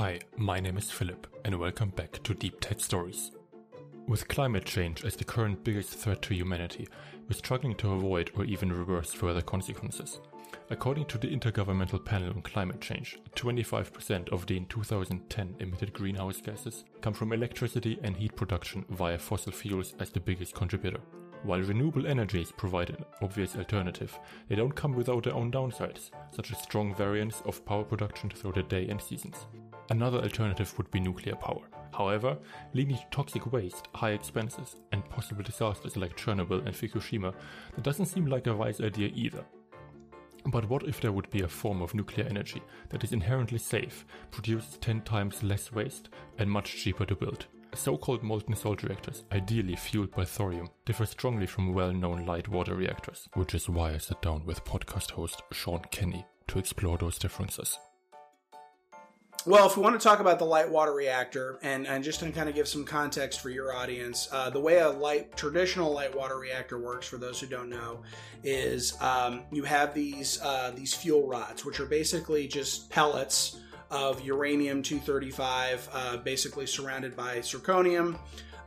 Hi, my name is Philip, and welcome back to Deep Tech Stories. With climate change as the current biggest threat to humanity, we're struggling to avoid or even reverse further consequences. According to the Intergovernmental Panel on Climate Change, 25% of the in 2010 emitted greenhouse gases come from electricity and heat production via fossil fuels as the biggest contributor. While renewable energies provide an obvious alternative, they don't come without their own downsides, such as strong variance of power production through the day and seasons. Another alternative would be nuclear power. However, leading to toxic waste, high expenses, and possible disasters like Chernobyl and Fukushima, that doesn't seem like a wise idea either. But what if there would be a form of nuclear energy that is inherently safe, produces 10 times less waste, and much cheaper to build? So-called molten salt reactors, ideally fueled by thorium, differ strongly from well-known light water reactors, which is why I sat down with podcast host Sean Kenny to explore those differences. Well, if we want to talk about the light water reactor, and, and just to kind of give some context for your audience, uh, the way a light traditional light water reactor works, for those who don't know, is um, you have these uh, these fuel rods, which are basically just pellets of uranium 235, uh, basically surrounded by zirconium.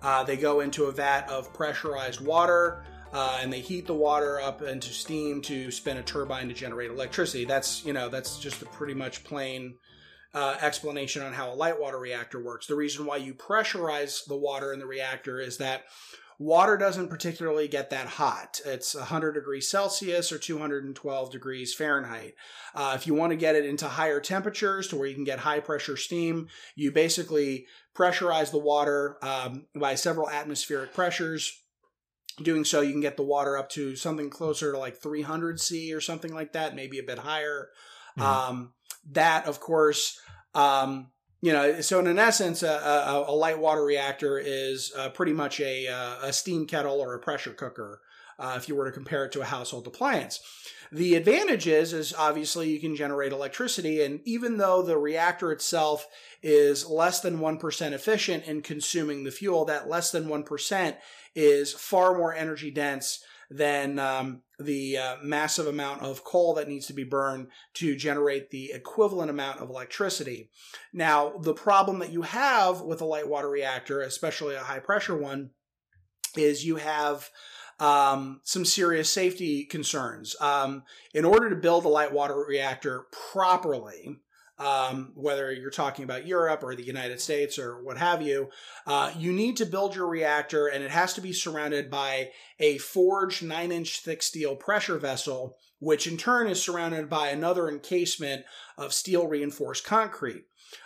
Uh, they go into a vat of pressurized water. Uh, and they heat the water up into steam to spin a turbine to generate electricity. That's you know that's just a pretty much plain uh, explanation on how a light water reactor works. The reason why you pressurize the water in the reactor is that water doesn't particularly get that hot. It's 100 degrees Celsius or 212 degrees Fahrenheit. Uh, if you want to get it into higher temperatures to where you can get high pressure steam, you basically pressurize the water um, by several atmospheric pressures. Doing so, you can get the water up to something closer to like 300 C or something like that, maybe a bit higher. Mm-hmm. Um, that, of course, um, you know, so in essence, a, a, a light water reactor is uh, pretty much a, uh, a steam kettle or a pressure cooker. Uh, if you were to compare it to a household appliance. The advantage is, is obviously you can generate electricity, and even though the reactor itself is less than 1% efficient in consuming the fuel, that less than 1% is far more energy dense than um, the uh, massive amount of coal that needs to be burned to generate the equivalent amount of electricity. Now, the problem that you have with a light water reactor, especially a high pressure one, is you have um, some serious safety concerns. Um, in order to build a light water reactor properly, um, whether you're talking about Europe or the United States or what have you, uh, you need to build your reactor and it has to be surrounded by a forged nine inch thick steel pressure vessel, which in turn is surrounded by another encasement of steel reinforced concrete.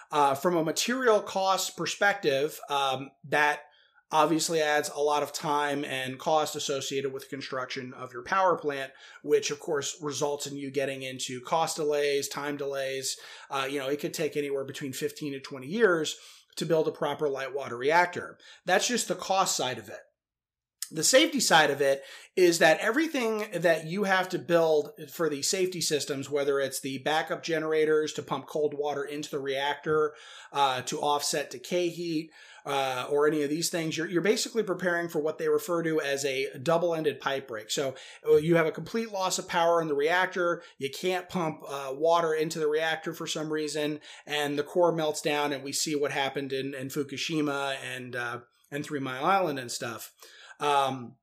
Uh, from a material cost perspective, um, that obviously adds a lot of time and cost associated with the construction of your power plant, which of course results in you getting into cost delays, time delays. Uh, you know, it could take anywhere between 15 to 20 years to build a proper light water reactor. That's just the cost side of it. The safety side of it is that everything that you have to build for the safety systems, whether it's the backup generators to pump cold water into the reactor, uh, to offset decay heat, uh, or any of these things, you're, you're basically preparing for what they refer to as a double ended pipe break. So uh, you have a complete loss of power in the reactor. You can't pump uh, water into the reactor for some reason, and the core melts down, and we see what happened in, in Fukushima and, uh, and Three Mile Island and stuff. Um,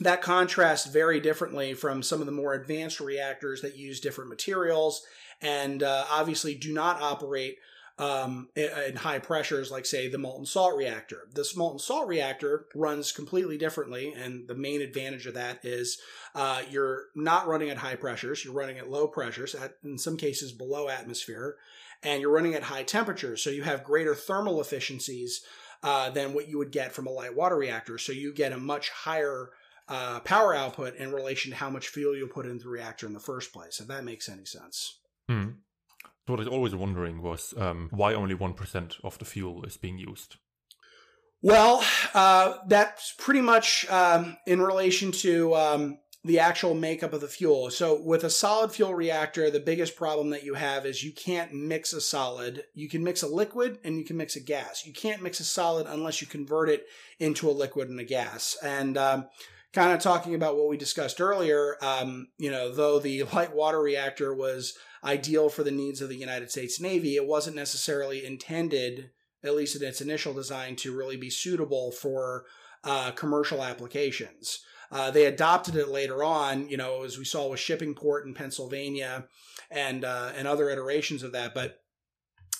that contrasts very differently from some of the more advanced reactors that use different materials and uh, obviously do not operate um, in high pressures, like say the molten salt reactor. This molten salt reactor runs completely differently, and the main advantage of that is uh, you're not running at high pressures. You're running at low pressures, at, in some cases below atmosphere, and you're running at high temperatures. So you have greater thermal efficiencies uh, than what you would get from a light water reactor. So you get a much higher uh, power output in relation to how much fuel you put into the reactor in the first place. If that makes any sense. Mm. What I was always wondering was um, why only 1% of the fuel is being used? Well, uh, that's pretty much um, in relation to um, the actual makeup of the fuel. So, with a solid fuel reactor, the biggest problem that you have is you can't mix a solid. You can mix a liquid and you can mix a gas. You can't mix a solid unless you convert it into a liquid and a gas. And um, kind of talking about what we discussed earlier, um, you know, though the light water reactor was ideal for the needs of the United States Navy, it wasn't necessarily intended, at least in its initial design, to really be suitable for uh, commercial applications. Uh, they adopted it later on, you know, as we saw with Shippingport in Pennsylvania and uh, and other iterations of that. But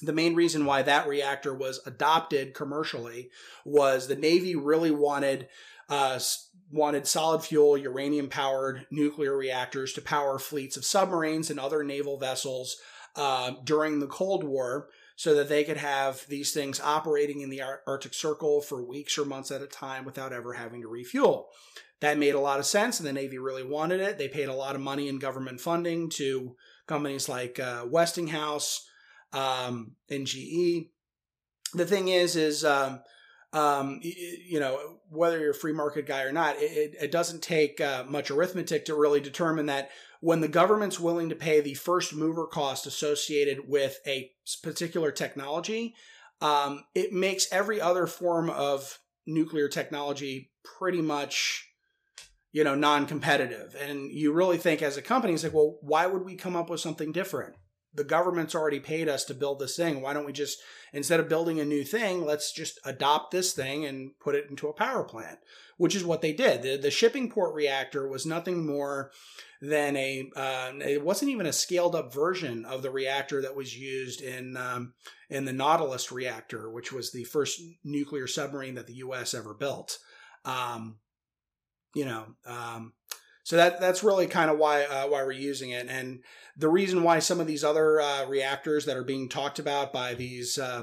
the main reason why that reactor was adopted commercially was the Navy really wanted uh, wanted solid fuel uranium powered nuclear reactors to power fleets of submarines and other naval vessels uh, during the Cold War so that they could have these things operating in the Arctic Circle for weeks or months at a time without ever having to refuel. That made a lot of sense, and the Navy really wanted it. They paid a lot of money in government funding to companies like uh, Westinghouse um, and GE. The thing is, is um, um, you know whether you're a free market guy or not, it, it doesn't take uh, much arithmetic to really determine that when the government's willing to pay the first mover cost associated with a particular technology, um, it makes every other form of nuclear technology pretty much you know non-competitive. And you really think as a company it's like well why would we come up with something different the government's already paid us to build this thing. Why don't we just instead of building a new thing let's just adopt this thing and put it into a power plant which is what they did. The, the Shippingport reactor was nothing more than a uh, it wasn't even a scaled up version of the reactor that was used in um, in the nautilus reactor which was the first nuclear submarine that the us ever built. Um, you know, um, so that that's really kind of why uh, why we're using it, and the reason why some of these other uh, reactors that are being talked about by these uh,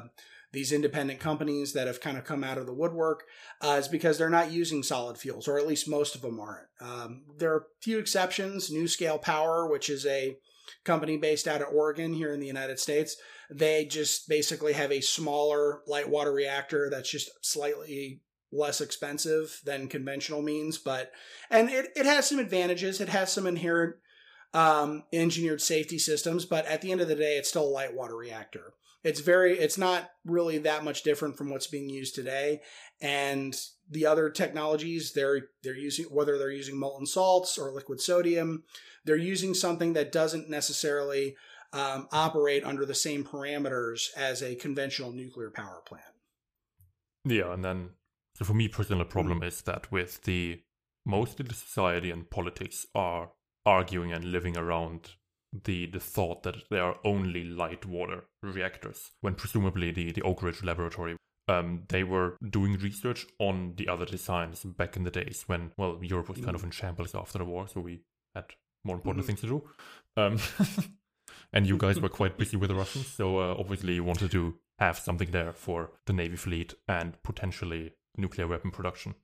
these independent companies that have kind of come out of the woodwork uh, is because they're not using solid fuels, or at least most of them aren't. Um, there are a few exceptions. NuScale Power, which is a company based out of Oregon here in the United States, they just basically have a smaller light water reactor that's just slightly less expensive than conventional means, but and it, it has some advantages. It has some inherent um, engineered safety systems, but at the end of the day, it's still a light water reactor. It's very it's not really that much different from what's being used today. And the other technologies they're they're using whether they're using molten salts or liquid sodium, they're using something that doesn't necessarily um, operate under the same parameters as a conventional nuclear power plant. Yeah, and then so for me, personal problem mm. is that with the mostly the society and politics are arguing and living around the the thought that there are only light water reactors, when presumably the the Oak Ridge Laboratory um, they were doing research on the other designs back in the days when well Europe was kind of mm. in shambles after the war, so we had more important mm. things to do. Um, and you guys were quite busy with the Russians, so uh, obviously you wanted to have something there for the Navy fleet and potentially nuclear weapon production.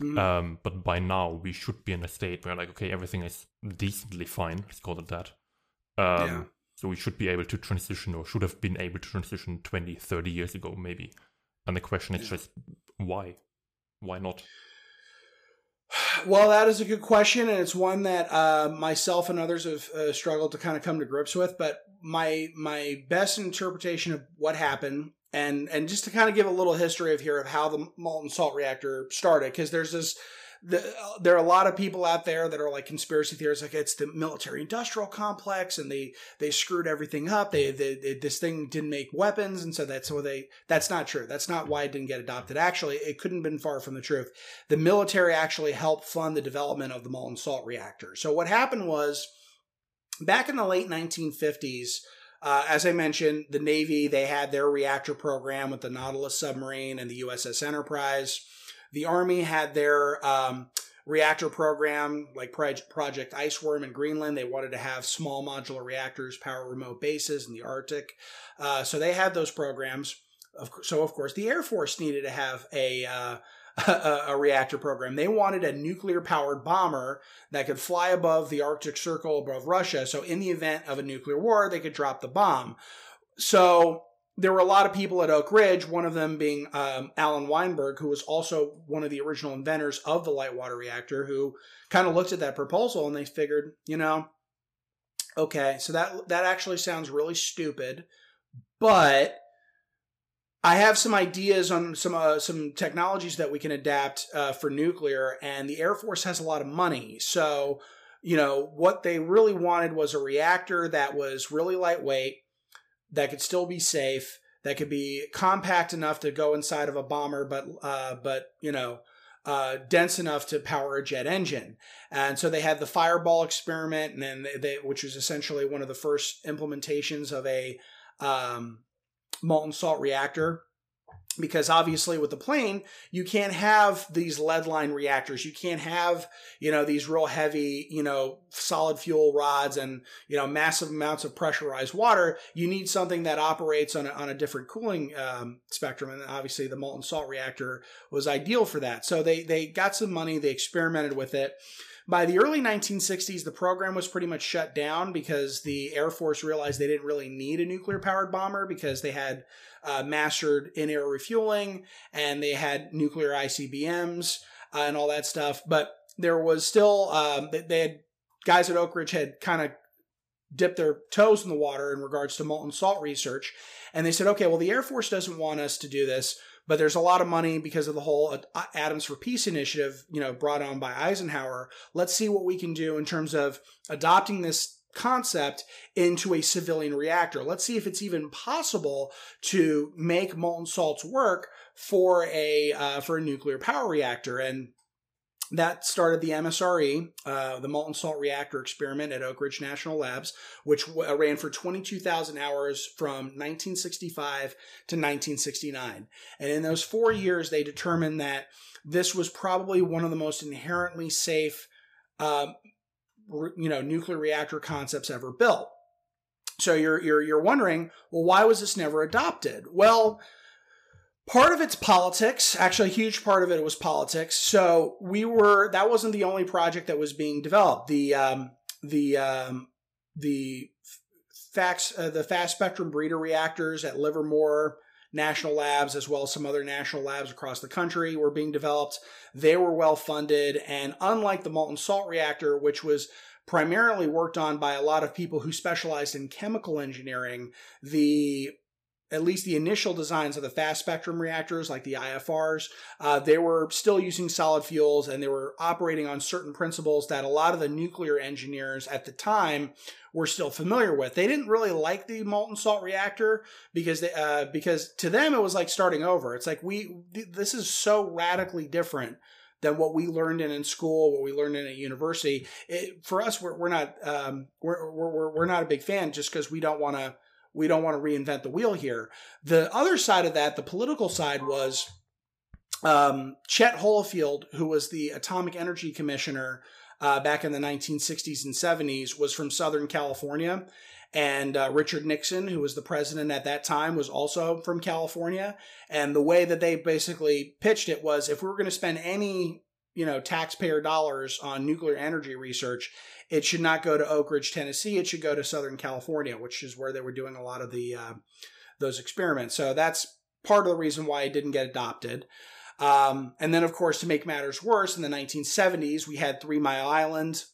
Mm. Um, but by now, we should be in a state where, like, okay, everything is decently fine. Let's call it that. Um, yeah. So we should be able to transition, or should have been able to transition 20, 30 years ago, maybe. And the question is yeah. just why? Why not? Well, that is a good question, and it's one that uh, myself and others have uh, struggled to kind of come to grips with. But my my best interpretation of what happened and and just to kind of give a little history of here of how the molten salt reactor started because there's this the, uh, there are a lot of people out there that are like conspiracy theorists like it's the military industrial complex and they they screwed everything up. They, they, they, this thing didn't make weapons and so that's why they that's not true. That's not why it didn't get adopted. Actually it couldn't have been far from the truth. The military actually helped fund the development of the molten salt reactor. So what happened was back in the late 1950s uh, as I mentioned, the Navy, they had their reactor program with the Nautilus submarine and the USS Enterprise. The Army had their um, reactor program, like Project Iceworm in Greenland. They wanted to have small modular reactors power remote bases in the Arctic. Uh, so they had those programs. So, of course, the Air Force needed to have a uh, a, a reactor program. They wanted a nuclear powered bomber that could fly above the Arctic Circle above Russia. So, in the event of a nuclear war, they could drop the bomb. So, there were a lot of people at Oak Ridge, one of them being um, Alvin Weinberg, who was also one of the original inventors of the light water reactor, who kind of looked at that proposal and they figured, you know, okay, so that that actually sounds really stupid, but I have some ideas on some uh, some technologies that we can adapt uh, for nuclear, and the Air Force has a lot of money. So, you know, what they really wanted was a reactor that was really lightweight, that could still be safe, that could be compact enough to go inside of a bomber, but uh, but you know, uh, dense enough to power a jet engine. And so they had the Fireball experiment, and then they, they, which was essentially one of the first implementations of a um, molten salt reactor because obviously with the plane you can't have these lead line reactors. You can't have you know these real heavy you know solid fuel rods and you know massive amounts of pressurized water. You need something that operates on a, on a different cooling um, spectrum and obviously the molten salt reactor was ideal for that. So they they got some money they experimented with it by the early 1960s, the program was pretty much shut down because the Air Force realized they didn't really need a nuclear powered bomber because they had uh, mastered in air refueling and they had nuclear ICBMs uh, and all that stuff. But there was still, um, they had guys at Oak Ridge had kind of dipped their toes in the water in regards to molten salt research. And they said, okay, well, the Air Force doesn't want us to do this but there's a lot of money because of the whole uh, Atoms for Peace initiative, you know, brought on by Eisenhower. Let's see what we can do in terms of adopting this concept into a civilian reactor. Let's see if it's even possible to make molten salts work for a uh, for a nuclear power reactor. And that started the MSRE, uh, the molten salt reactor experiment at Oak Ridge National Labs, which w- ran for 22,000 hours from 1965 to 1969. And in those four years, they determined that this was probably one of the most inherently safe, um, re- you know, nuclear reactor concepts ever built. So you're you're you're wondering, well, why was this never adopted? Well, part of it's politics. Actually a huge part of it was politics. So we were that wasn't the only project that was being developed. The um, the um, the fax uh, the fast spectrum breeder reactors at livermore national labs as well as some other national labs across the country were being developed. They were well funded and unlike the molten salt reactor which was primarily worked on by a lot of people who specialized in chemical engineering the at least the initial designs of the fast spectrum reactors, like the IFRs, uh, they were still using solid fuels and they were operating on certain principles that a lot of the nuclear engineers at the time were still familiar with. They didn't really like the molten salt reactor because they, uh, because to them it was like starting over. It's like we this is so radically different than what we learned in in school, what we learned in a university. It, for us, we're, we're not um, we're, we're we're not a big fan just because we don't want to we don't want to reinvent the wheel here. The other side of that, the political side, was um, Chet Holifield, who was the Atomic Energy Commissioner uh, back in the 1960s and 70s, was from Southern California. And uh, Richard Nixon, who was the president at that time, was also from California. And the way that they basically pitched it was if we were going to spend any you know taxpayer dollars on nuclear energy research it should not go to Oak Ridge, Tennessee. It should go to Southern California, which is where they were doing a lot of the uh, those experiments. So that's part of the reason why it didn't get adopted. Um, and then, of course, to make matters worse, in the 1970s, we had Three Mile Island.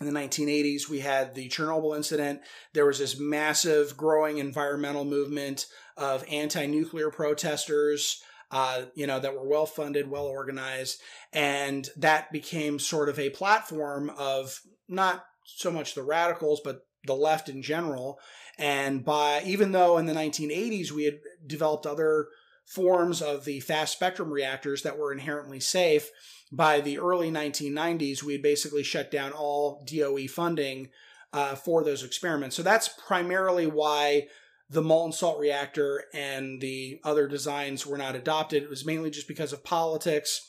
In the 1980s, we had the Chernobyl incident. There was this massive, growing environmental movement of anti nuclear protesters uh, you know, that were well funded, well organized. And that became sort of a platform of not so much the radicals, but the left in general. And by even though in the 1980s we had developed other forms of the fast spectrum reactors that were inherently safe, by the early 1990s we had basically shut down all DOE funding uh, for those experiments. So that's primarily why the molten salt reactor and the other designs were not adopted. It was mainly just because of politics,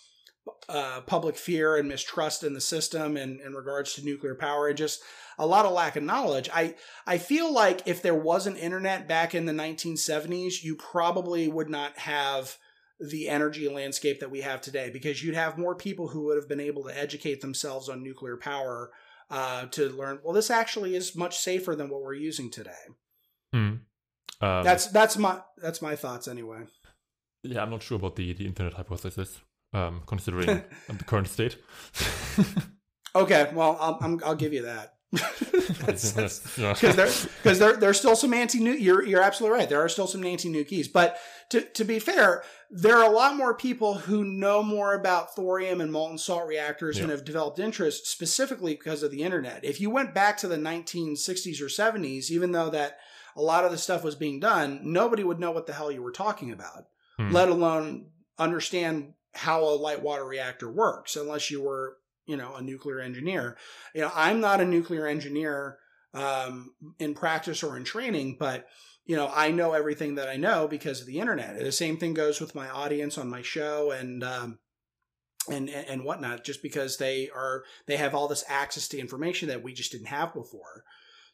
uh, public fear, and mistrust in the system and in regards to nuclear power, just a lot of lack of knowledge. I I feel like if there was an internet back in the 1970s, you probably would not have the energy landscape that we have today because you'd have more people who would have been able to educate themselves on nuclear power uh, to learn. Well, this actually is much safer than what we're using today. Hmm. Um, that's that's my that's my thoughts anyway. Yeah, I'm not sure about the the internet hypothesis, um, considering the current state. okay, well, I'll i will give you that. because there because there there's still some anti new you're you're absolutely right there are still some anti new keys, but to to be fair there are a lot more people who know more about thorium and molten salt reactors yeah. and have developed interest specifically because of the internet if you went back to the 1960s or 70s even though that a lot of the stuff was being done nobody would know what the hell you were talking about hmm. let alone understand how a light water reactor works unless you were you know a nuclear engineer. You know i'm not a nuclear engineer um, in practice or in training but you know i know everything that i know because of the internet. The same thing goes with my audience on my show and um, and and whatnot just because they are they have all this access to information that we just didn't have before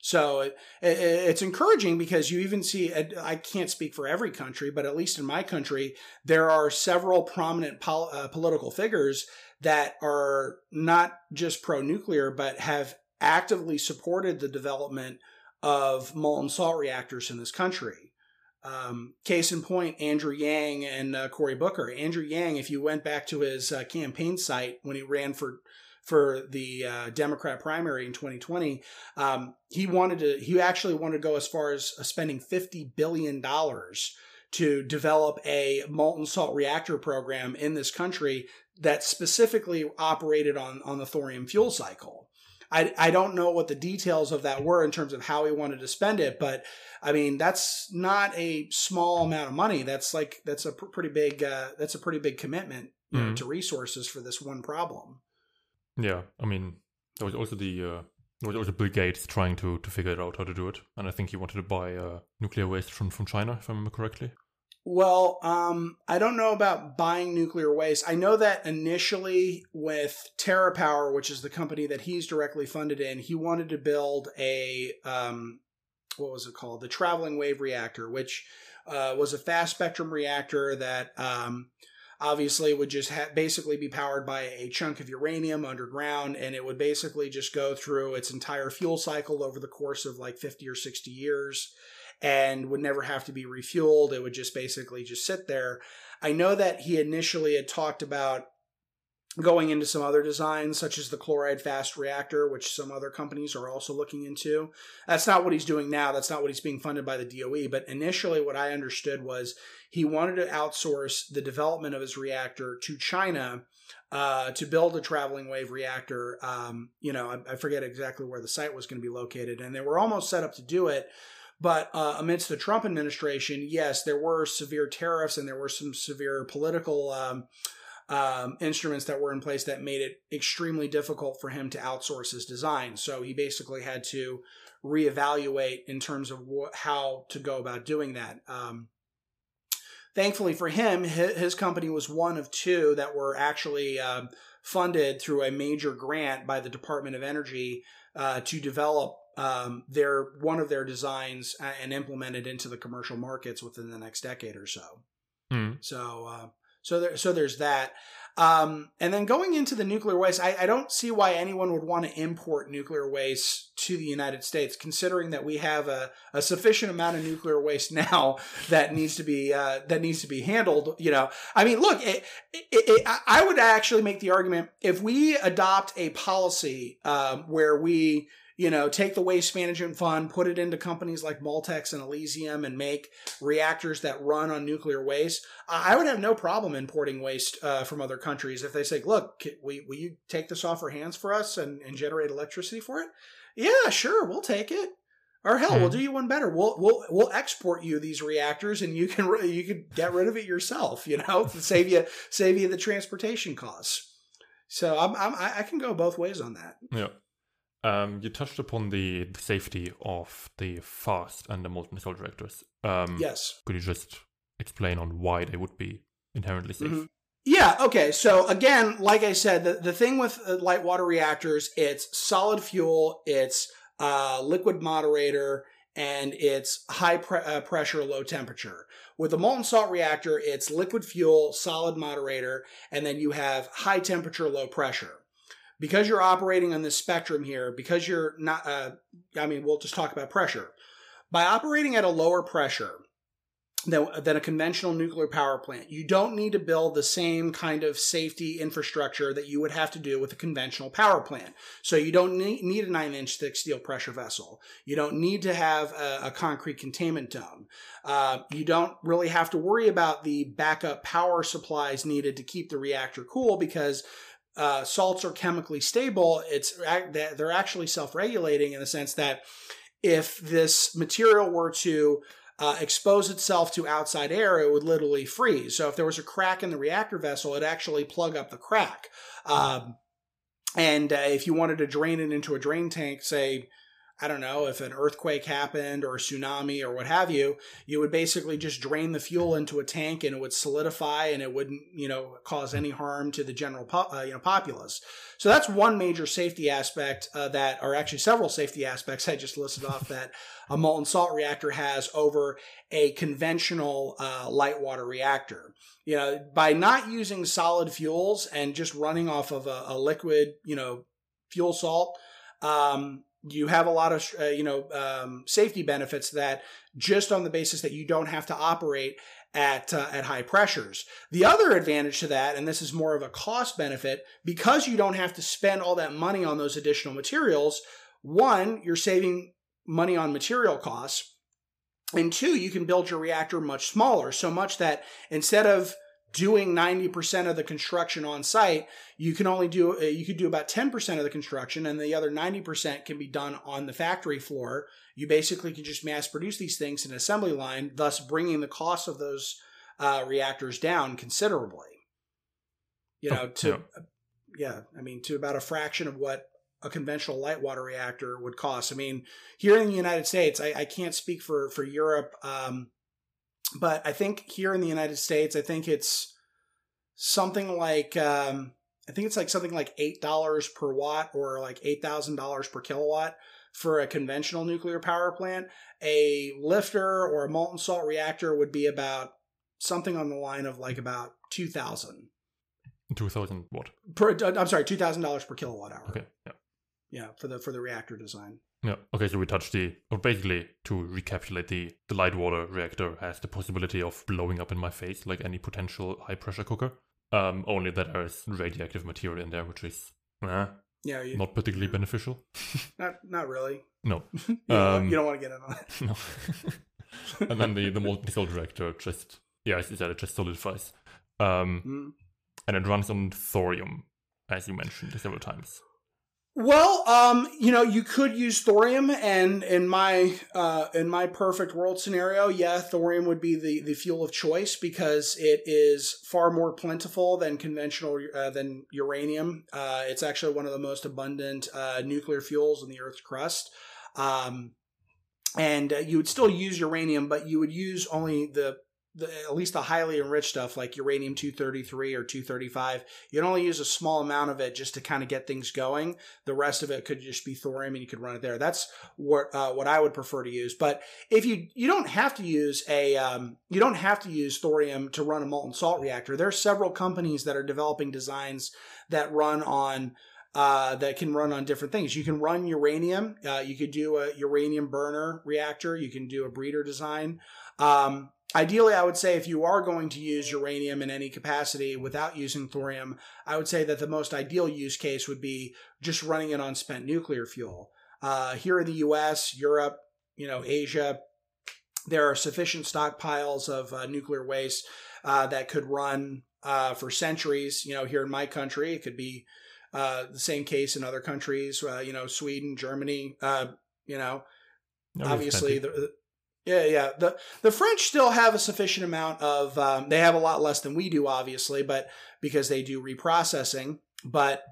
so it, it, it's encouraging because you even see, I can't speak for every country, but at least in my country, there are several prominent pol- uh, political figures that are not just pro nuclear, but have actively supported the development of molten salt reactors in this country. Um, case in point, Andrew Yang and uh, Cory Booker. Andrew Yang, if you went back to his uh, campaign site when he ran for for the uh, Democrat primary in 2020, um, he wanted to. He actually wanted to go as far as uh, spending 50 billion dollars to develop a molten salt reactor program in this country that specifically operated on on the thorium fuel cycle. I, I don't know what the details of that were in terms of how he wanted to spend it, but I mean that's not a small amount of money. That's like that's a pr- pretty big uh, that's a pretty big commitment mm-hmm. know, to resources for this one problem. Yeah, I mean there was also the uh, there was also Bill Gates trying to to figure out how to do it, and I think he wanted to buy uh, nuclear waste from from China, if I remember correctly. Well, um, I don't know about buying nuclear waste. I know that initially with TerraPower, which is the company that he's directly funded in, he wanted to build a um, what was it called? The traveling wave reactor, which uh, was a fast spectrum reactor that um, obviously would just ha- basically be powered by a chunk of uranium underground, and it would basically just go through its entire fuel cycle over the course of like fifty or sixty years and would never have to be refueled. It would just basically just sit there. I know that he initially had talked about going into some other designs, such as the chloride fast reactor, which some other companies are also looking into. That's not what he's doing now. That's not what he's being funded by the DOE. But initially, what I understood was he wanted to outsource the development of his reactor to China. Uh, to build a traveling wave reactor, um, you know, I, I forget exactly where the site was going to be located, and they were almost set up to do it but uh, amidst the Trump administration, yes, there were severe tariffs and there were some severe political um, um, instruments that were in place that made it extremely difficult for him to outsource his design. So he basically had to reevaluate in terms of wh- how to go about doing that. Um, thankfully for him, his, his, company was one of two that were actually uh, funded through a major grant by the Department of Energy uh, to develop um, their one of their designs and implement it into the commercial markets within the next decade or so. Mm. So, uh, so there, so there's that. Um, and then going into the nuclear waste, I, I, don't see why anyone would want to import nuclear waste to the United States, considering that we have a, a sufficient amount of nuclear waste now that needs to be uh, that needs to be handled. You know, I mean, look, it, it, it, I would actually make the argument if we adopt a policy um, where we you know, take the waste management fund, put it into companies like Moltex and Elysium and make reactors that run on nuclear waste. I would have no problem importing waste uh, from other countries if they say, look, will, will you take this off our hands for us and, and generate electricity for it? Yeah, sure, we'll take it. Or hell, mm. we'll hmm. do you one better. We'll we'll we'll export you these reactors, and you can you can get rid of it yourself. You know, save you save you the transportation costs. So I'm, I'm I can go both ways on that. Yeah. Um, you touched upon the, the, safety of the fast and the molten salt reactors. Um, yes. Could you just explain on why they would be inherently safe? Mm-hmm. Yeah, okay. So again, like I said, the, the thing with uh, light water reactors, it's solid fuel, it's uh, liquid moderator, and it's high pre- uh, pressure, low temperature. With a molten salt reactor, it's liquid fuel, solid moderator, and then you have high temperature, low pressure because you're operating on this spectrum here, because you're not, uh, I mean, we'll just talk about pressure. By operating at a lower pressure, than, than a conventional nuclear power plant. You don't need to build the same kind of safety infrastructure that you would have to do with a conventional power plant. So you don't need, a nine inch thick steel pressure vessel. You don't need to have a, a concrete containment dome. Uh, you don't really have to worry about the backup power supplies needed to keep the reactor cool because uh, salts are chemically stable. It's they're actually self-regulating in the sense that if this material were to uh, expose itself to outside air, it would literally freeze. So if there was a crack in the reactor vessel, it'd actually plug up the crack. Um, and uh, if you wanted to drain it into a drain tank, say I don't know, if an earthquake happened or a tsunami or what have you, you would basically just drain the fuel into a tank and it would solidify and it wouldn't, you know, cause any harm to the general, uh, you know, populace. So that's one major safety aspect uh, that, or actually several safety aspects I just listed off that a molten salt reactor has over a conventional uh, light water reactor. You know, by not using solid fuels and just running off of a, a liquid, you know, fuel salt, um, you have a lot of uh, you know um, safety benefits that just on the basis that you don't have to operate at uh, at high pressures. The other advantage to that, and this is more of a cost benefit, because you don't have to spend all that money on those additional materials. One, you're saving money on material costs, and two, you can build your reactor much smaller, so much that instead of doing 90% of the construction on site you can only do uh, you could do about 10% of the construction and the other 90% can be done on the factory floor. You basically can just mass produce these things in assembly line thus bringing the cost of those uh, reactors down considerably. You know oh, to yeah. Uh, yeah i mean to about a fraction of what a conventional light water reactor would cost. I mean here in the united states i, I can't speak for for europe um, but I think here in the United States, I think it's something like um, I think it's like something like eight dollars per watt or like eight thousand dollars per kilowatt for a conventional nuclear power plant. A LFTR or a molten salt reactor would be about something on the line of like about two thousand. Two thousand what? Per, I'm sorry, two thousand dollars per kilowatt hour. Okay. Yeah. Yeah, for the for the reactor design. Yeah. Okay, so we touched the, or basically to recapitulate the, the light water reactor has the possibility of blowing up in my face like any potential high pressure cooker. Um, only that there's radioactive material in there, which is eh, yeah, you, not particularly beneficial. not not really. No. you, don't, um, you, don't, want to get in on it. No. and then the the molten salt reactor just yeah, as you said, it just solidifies. Um, mm. and it runs on thorium, as you mentioned several times. Well, um, you know, you could use thorium, and in my uh, in my perfect world scenario, yeah, thorium would be the, the fuel of choice because it is far more plentiful than conventional uh, than uranium. Uh, it's actually one of the most abundant uh, nuclear fuels in the Earth's crust. Um, and uh, you would still use uranium, but you would use only the the, at least the highly enriched stuff like uranium 233 or 235 you'd only use a small amount of it just to kind of get things going the rest of it could just be thorium and you could run it there that's what uh, what i would prefer to use but if you you don't have to use a um, you don't have to use thorium to run a molten salt reactor there are several companies that are developing designs that run on uh, that can run on different things. You can run uranium. Uh, you could do a uranium burner reactor. You can do a breeder design. Um, Ideally, I would say if you are going to use uranium in any capacity without using thorium, I would say that the most ideal use case would be just running it on spent nuclear fuel. Uh, here in the U.S., Europe, you know, Asia, there are sufficient stockpiles of uh, nuclear waste uh, that could run uh, for centuries. You know, here in my country, it could be uh, the same case in other countries. Uh, you know, Sweden, Germany. you know, no, obviously the yeah, yeah. The the French still have a sufficient amount of. Um, they have a lot less than we do, obviously, but because they do reprocessing, but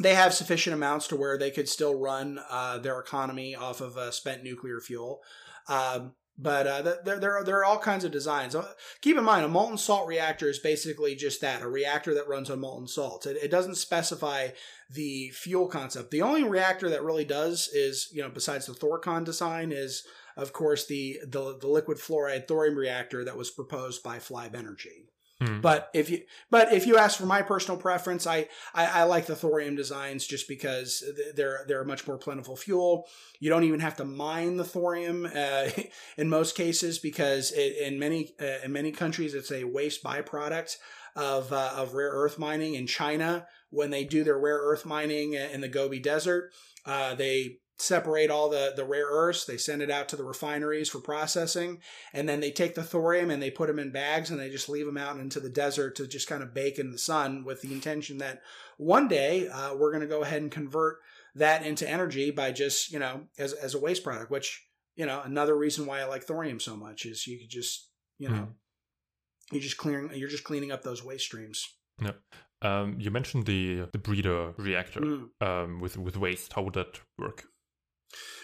they have sufficient amounts to where they could still run uh, their economy off of uh, spent nuclear fuel. Um, but uh, there, there, are, there are all kinds of designs. Uh, keep in mind, a molten salt reactor is basically just that a reactor that runs on molten salt. It, it doesn't specify the fuel concept. The only reactor that really does is, you know, besides the Thorcon design, is of course, the, the, the liquid fluoride thorium reactor that was proposed by Flibe Energy. Mm. But if you but if you ask for my personal preference, I, I, I like the thorium designs just because they're they're a much more plentiful fuel. You don't even have to mine the thorium uh, in most cases because it, in many uh, in many countries it's a waste byproduct of uh, of rare earth mining. In China, when they do their rare earth mining in the Gobi Desert, uh, they separate all the, the rare earths. They send it out to the refineries for processing. And then they take the thorium and they put them in bags and they just leave them out into the desert to just kind of bake in the sun with the intention that one day uh, we're going to go ahead and convert that into energy by just, you know, as, as a waste product, which, you know, another reason why I like thorium so much is you could just, you know, mm. you're just clearing, you're just cleaning up those waste streams. Yeah. Um, you mentioned the the breeder reactor mm. um, with with waste. How would that work?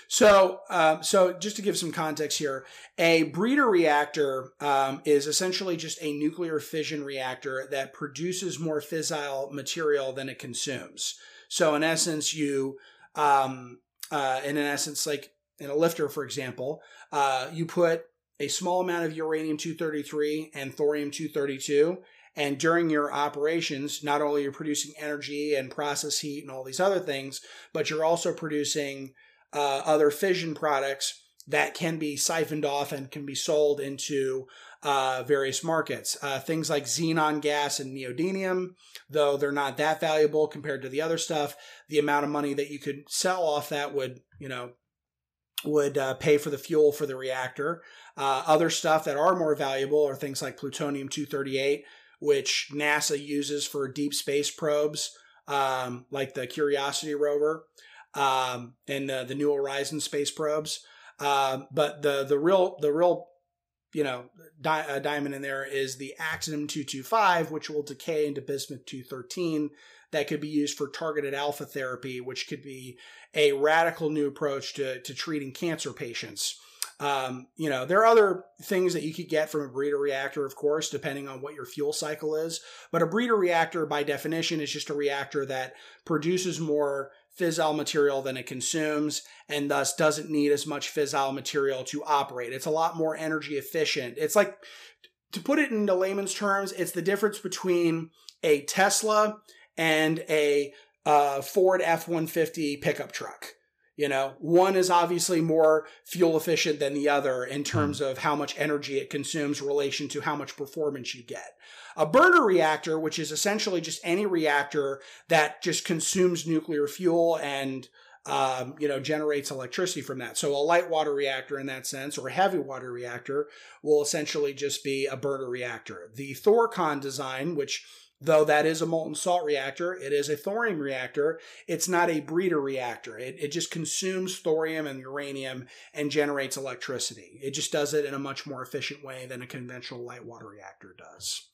So, um, so just to give some context here, a breeder reactor um, is essentially just a nuclear fission reactor that produces more fissile material than it consumes. So, in essence, you, um, uh, in essence, like in a LFTR, for example, uh, you put a small amount of uranium 233 and thorium 232 and during your operations, not only are you're producing energy and process heat and all these other things, but you're also producing uh, other fission products that can be siphoned off and can be sold into uh, various markets. Uh, things like xenon gas and neodymium, though they're not that valuable compared to the other stuff, the amount of money that you could sell off that would, you know, would uh, pay for the fuel for the reactor. Uh, other stuff that are more valuable are things like plutonium 238, which NASA uses for deep space probes, um, like the Curiosity rover um, and uh, the New Horizon space probes. Um, but the the real the real you know di- uh, diamond in there is the actinium 225 which will decay into bismuth 213 that could be used for targeted alpha therapy which could be a radical new approach to, to treating cancer patients um, you know, there are other things that you could get from a breeder reactor, of course, depending on what your fuel cycle is. But a breeder reactor, by definition, is just a reactor that produces more fissile material than it consumes and thus doesn't need as much fissile material to operate. It's a lot more energy efficient. It's like, to put it into layman's terms, it's the difference between a Tesla and a uh, Ford F 150 pickup truck. You know, one is obviously more fuel efficient than the other in terms mm. of how much energy it consumes relation to how much performance you get. A burner reactor, which is essentially just any reactor that just consumes nuclear fuel and um, you know, generates electricity from that. So a light water reactor in that sense, or a heavy water reactor, will essentially just be a burner reactor. The Thorcon design, which Though that is a molten salt reactor, it is a thorium reactor. It's not a breeder reactor. It, it just consumes thorium and uranium and generates electricity. It just does it in a much more efficient way than a conventional light water reactor does.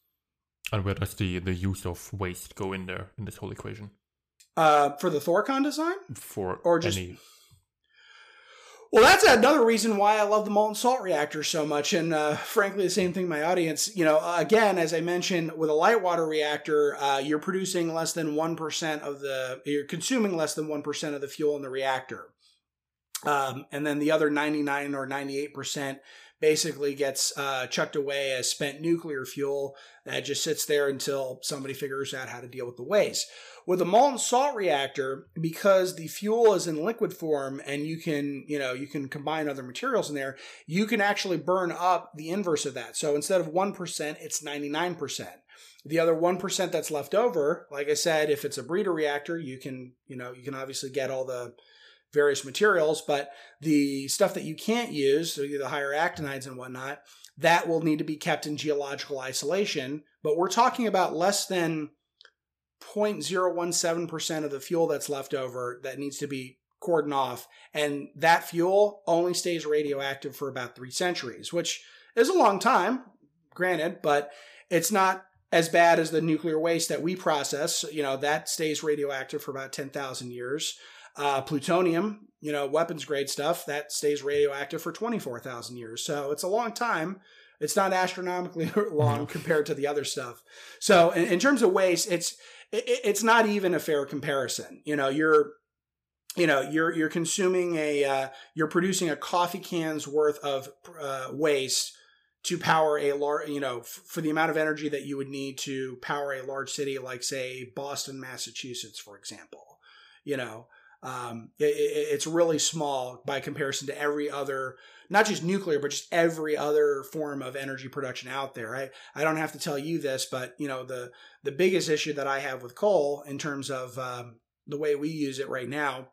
And where does the, the use of waste go in there in this whole equation? Uh, for the Thorcon design? For or just any well, that's another reason why I love the molten salt reactor so much. And uh, frankly, the same thing my audience, you know, again, as I mentioned, with a light water reactor, uh, you're producing less than 1% of the, you're consuming less than 1% of the fuel in the reactor. Um, and then the other 99 or 98% basically gets uh, chucked away as spent nuclear fuel that just sits there until somebody figures out how to deal with the waste. With a molten salt reactor, because the fuel is in liquid form and you can, you know, you can combine other materials in there, you can actually burn up the inverse of that. So instead of 1%, it's 99%. The other 1% that's left over, like I said, if it's a breeder reactor, you can, you know, you can obviously get all the various materials, but the stuff that you can't use, so the higher actinides and whatnot, that will need to be kept in geological isolation. But we're talking about less than 0.017% of the fuel that's left over that needs to be cordoned off. And that fuel only stays radioactive for about three centuries, which is a long time, granted, but it's not as bad as the nuclear waste that we process. You know, that stays radioactive for about 10,000 years. Uh, plutonium, you know, weapons grade stuff, that stays radioactive for 24,000 years. So it's a long time. It's not astronomically long compared to the other stuff. So in, in terms of waste, it's it, it's not even a fair comparison. You know, you're you know you're you're consuming a uh, you're producing a coffee can's worth of uh, waste to power a large, you know, f- for the amount of energy that you would need to power a large city like, say, Boston, Massachusetts, for example. You know, um, it, it, it's really small by comparison to every other, not just nuclear, but just every other form of energy production out there. I, I don't have to tell you this, but you know, the, the biggest issue that I have with coal in terms of um, the way we use it right now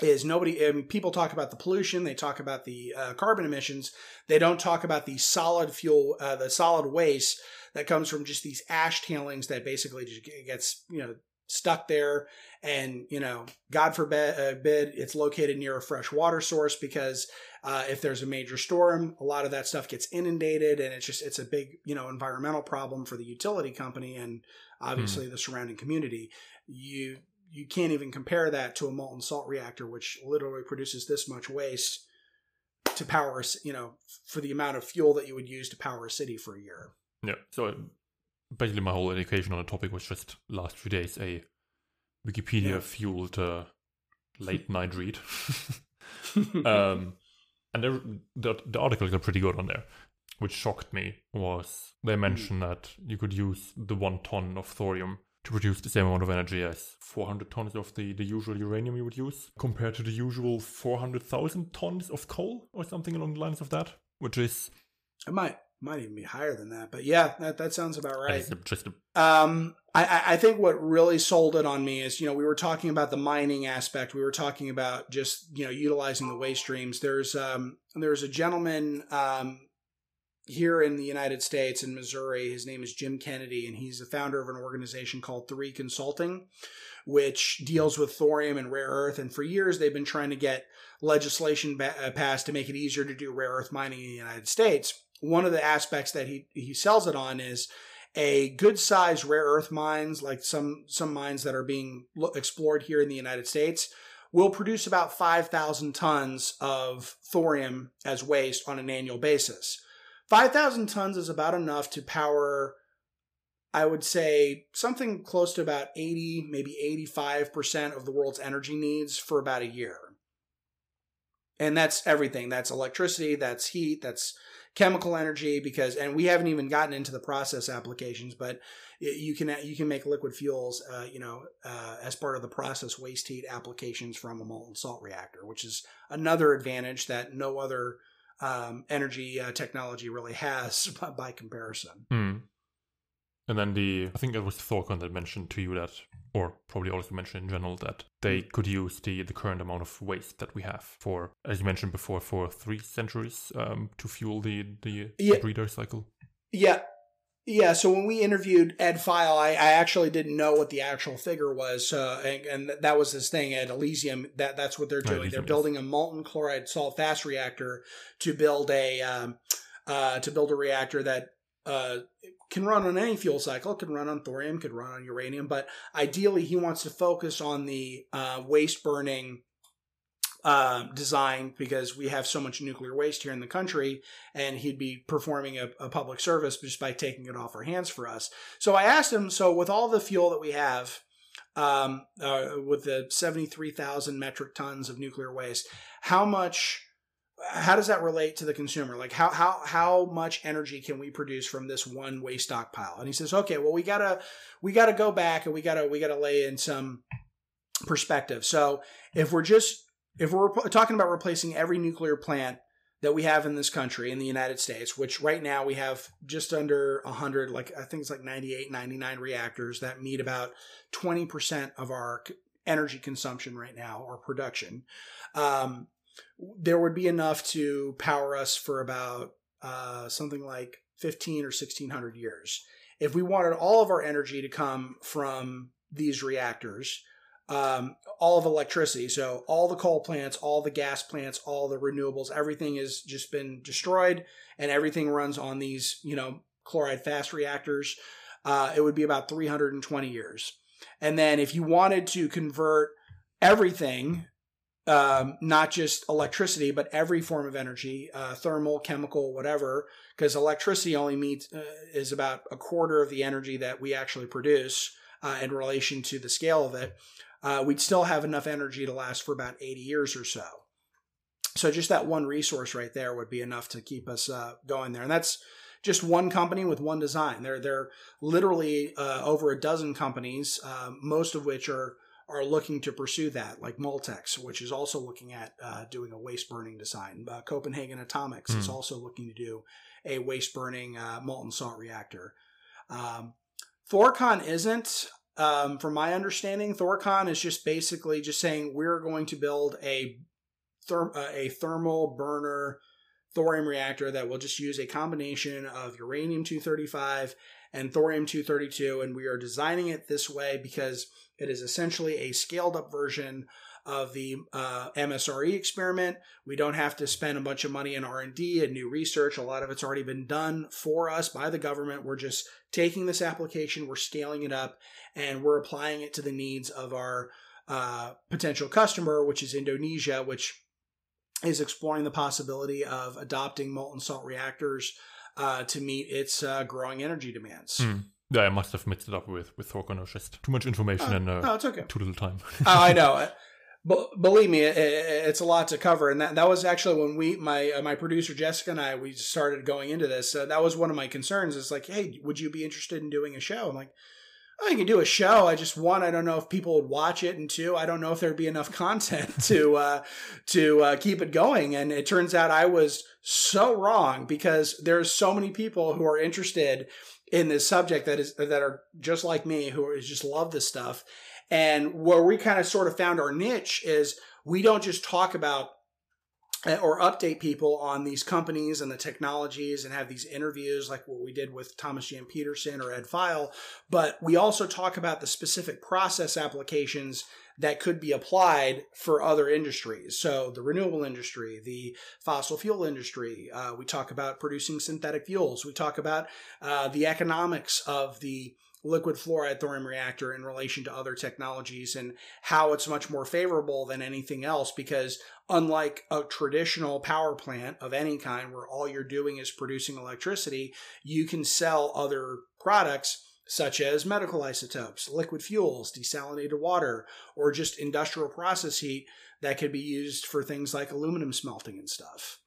is nobody I mean, people talk about the pollution they talk about the uh, carbon emissions they don't talk about the solid fuel uh, the solid waste that comes from just these ash tailings that basically just gets you know stuck there and you know god forbid uh, it's located near a fresh water source because uh, if there's a major storm a lot of that stuff gets inundated and it's just it's a big you know environmental problem for the utility company and obviously mm. the surrounding community you you can't even compare that to a molten salt reactor, which literally produces this much waste to power, you know, for the amount of fuel that you would use to power a city for a year. Yeah. So basically, my whole education on the topic was just last few days a Wikipedia fueled uh, late night read. um, and the, the articles are pretty good on there. Which shocked me was they mentioned mm. that you could use the one ton of thorium to produce the same amount of energy as 400 tons of the, the usual uranium you would use, compared to the usual 400,000 tons of coal or something along the lines of that, which is. It might even be higher than that, but yeah, that, that sounds about right. Just um, I, I think what really sold it on me is, you know, we were talking about the mining aspect. We were talking about just, you know, utilizing the waste streams. There's, um, there's a gentleman, um, here in the United States in Missouri. His name is Jim Kennedy, and he's the founder of an organization called ThREE Consulting, which deals with thorium and rare earth. And for years, they've been trying to get legislation ba- uh, passed to make it easier to do rare earth mining in the United States. One of the aspects that he, he sells it on is a good sized rare earth mines, like some, some mines that are being explored here in the United States, will produce about 5,000 tons of thorium as waste on an annual basis. 5,000 tons is about enough to power, I would say, something close to about 80, maybe 85% of the world's energy needs for about a year. And that's everything. That's electricity, that's heat, that's chemical energy because and we haven't even gotten into the process applications but you can you can make liquid fuels uh, you know uh, as part of the process waste heat applications from a molten salt reactor which is another advantage that no other um, energy uh, technology really has by comparison. Mm. And then the, I think it was Thorcon that mentioned to you that, or probably also mentioned in general, that they hmm. could use the, the current amount of waste that we have for, as you mentioned before, for three centuries um, to fuel the, the yeah. breeder cycle. Yeah, yeah, so when we interviewed Ed Pheil, I, I actually didn't know what the actual figure was, uh, and, and, that was his thing at Elysium. That that's what they're doing. they're building a molten chloride salt fast reactor to build a um, uh, to build a reactor that uh, can run on any fuel cycle. Can run on thorium, could run on uranium, but ideally he wants to focus on the uh, waste burning uh, design because we have so much nuclear waste here in the country, and he'd be performing a, a, public service just by taking it off our hands for us. So I asked him, so with all the fuel that we have, um, uh, with the 73,000 metric tons of nuclear waste, how much how does that relate to the consumer? Like how how how much energy can we produce from this one waste stockpile? And he says, okay, well we gotta we gotta go back and we gotta we gotta lay in some perspective. So if we're just if we're talking about replacing every nuclear plant that we have in this country in the United States, which right now we have just under 100, like I think it's like 98, 99 reactors that meet about 20% of our energy consumption right now or production. Um, there would be enough to power us for about uh, something like 15 or 1600 years. If we wanted all of our energy to come from these reactors, um, all of electricity. So all the coal plants, all the gas plants, all the renewables, everything has just been destroyed, and everything runs on these, you know, chloride fast reactors. Uh, it would be about 320 years. And then if you wanted to convert everything, um, not just electricity, but every form of energy, uh, thermal, chemical, whatever, because electricity only meets uh, is about a quarter of the energy that we actually produce uh, in relation to the scale of it uh, we'd still have enough energy to last for about 80 years or so. so just that one resource right there would be enough to keep us uh, going there, and that's just one company with one design. There, there are literally uh, over a dozen companies, most of which are are looking to pursue that, like Moltex, which is also looking at uh, doing a waste burning design. Uh, Copenhagen Atomics mm. is hmm. also looking to do a waste burning uh, molten salt reactor. Um, Thorcon isn't. Um, from my understanding, Thorcon is just basically just saying we're going to build a therm- uh, a thermal burner thorium reactor that will just use a combination of uranium 235 and thorium 232 and we are designing it this way because it is essentially a scaled up version of the uh, MSRE experiment. We don't have to spend a bunch of money in R&D and new research. A lot of it's already been done for us by the government. We're just taking this application, we're scaling it up, and we're applying it to the needs of our uh, potential customer, which is Indonesia, which is exploring the possibility of adopting molten salt reactors uh, to meet its uh, growing energy demands. Mm. Yeah, I must have mixed it up with with Thorcon. It's just too much information oh, and uh, no, it's okay. too little time. oh, I know. But believe me, it, it's a lot to cover, and that that was actually when we my uh, my producer Jessica and I we started going into this. Uh, that was one of my concerns. Is like, hey, would you be interested in doing a show? I'm like, I can do a show. I just one, I don't know if people would watch it, and two, I don't know if there'd be enough content to uh, to uh, keep it going. And it turns out I was so wrong because there's so many people who are interested in this subject that is that are just like me who just love this stuff. And where we kind of sort of found our niche is we don't just talk about or update people on these companies and the technologies and have these interviews like what we did with Thomas Jam Pedersen or Ed Pheil. But we also talk about the specific process applications that could be applied for other industries. So the renewable industry, the fossil fuel industry. Uh, we talk about producing synthetic fuels. We talk about uh, the economics of the liquid fluoride thorium reactor in relation to other technologies and how it's much more favorable than anything else because unlike a traditional power plant of any kind where all you're doing is producing electricity you can sell other products such as medical isotopes liquid fuels desalinated water or just industrial process heat that could be used for things like aluminum smelting and stuff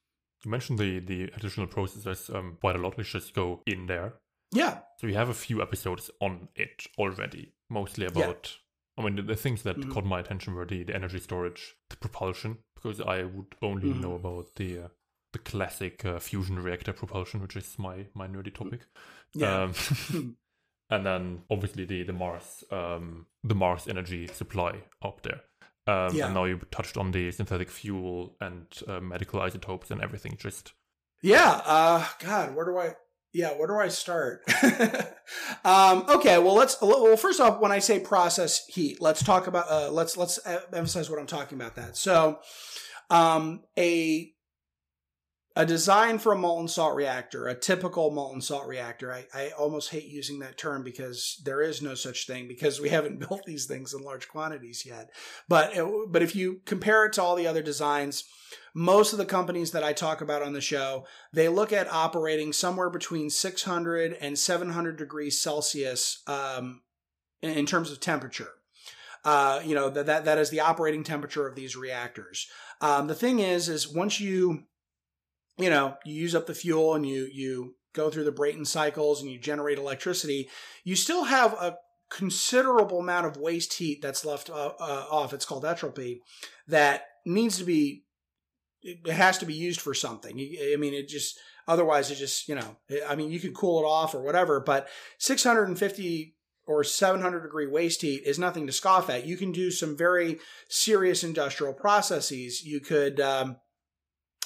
you mentioned the the additional processes um, quite a lot. Let's just go in there. Yeah. So we have a few episodes on it already, mostly about. I mean, the, the things that mm-hmm. caught my attention were the, the energy storage, the propulsion, because I would only mm-hmm. know about the uh, the classic uh, fusion reactor propulsion, which is my my nerdy topic. Yeah. Um, and then obviously the the Mars um, the Mars energy supply up there. Um, yeah. And now you touched on the synthetic fuel and uh, medical isotopes and everything. Just yeah. Uh, God, where do I? Yeah, where do I start? um, okay, well, let's well first off, when I say process heat, let's talk about uh, let's let's emphasize what I'm talking about. That so um, a a design for a molten salt reactor, a typical molten salt reactor. I, I almost hate using that term because there is no such thing because we haven't built these things in large quantities yet. But but if you compare it to all the other designs most of the companies that I talk about on the show, they look at operating somewhere between 600 and 700 degrees Celsius um, in, in, terms of temperature. Uh, you know that, that that is the operating temperature of these reactors. Um, the thing is, is once you, you know, you use up the fuel and you you go through the Brayton cycles and you generate electricity, you still have a considerable amount of waste heat that's left uh, uh, off. It's called entropy that needs to be it has to be used for something. I mean, it just otherwise it just you know I mean you could cool it off or whatever, but 650 or 700 degree waste heat is nothing to scoff at. You can do some very serious industrial processes. You could um,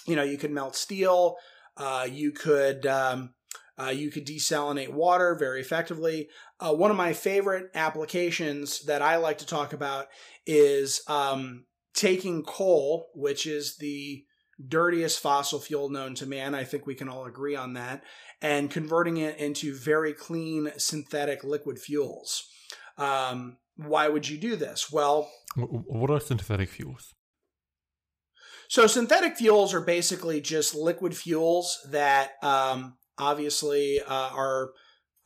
you know you could melt steel. Uh, you could um, uh, you could desalinate water very effectively. Uh, one of my favorite applications that I like to talk about is um, taking coal, which is the dirtiest fossil fuel known to man. I think we can all agree on that. And converting it into very clean synthetic liquid fuels. Um, why would you do this? Well, what are synthetic fuels? So, synthetic fuels are basically just liquid fuels that um, obviously uh, are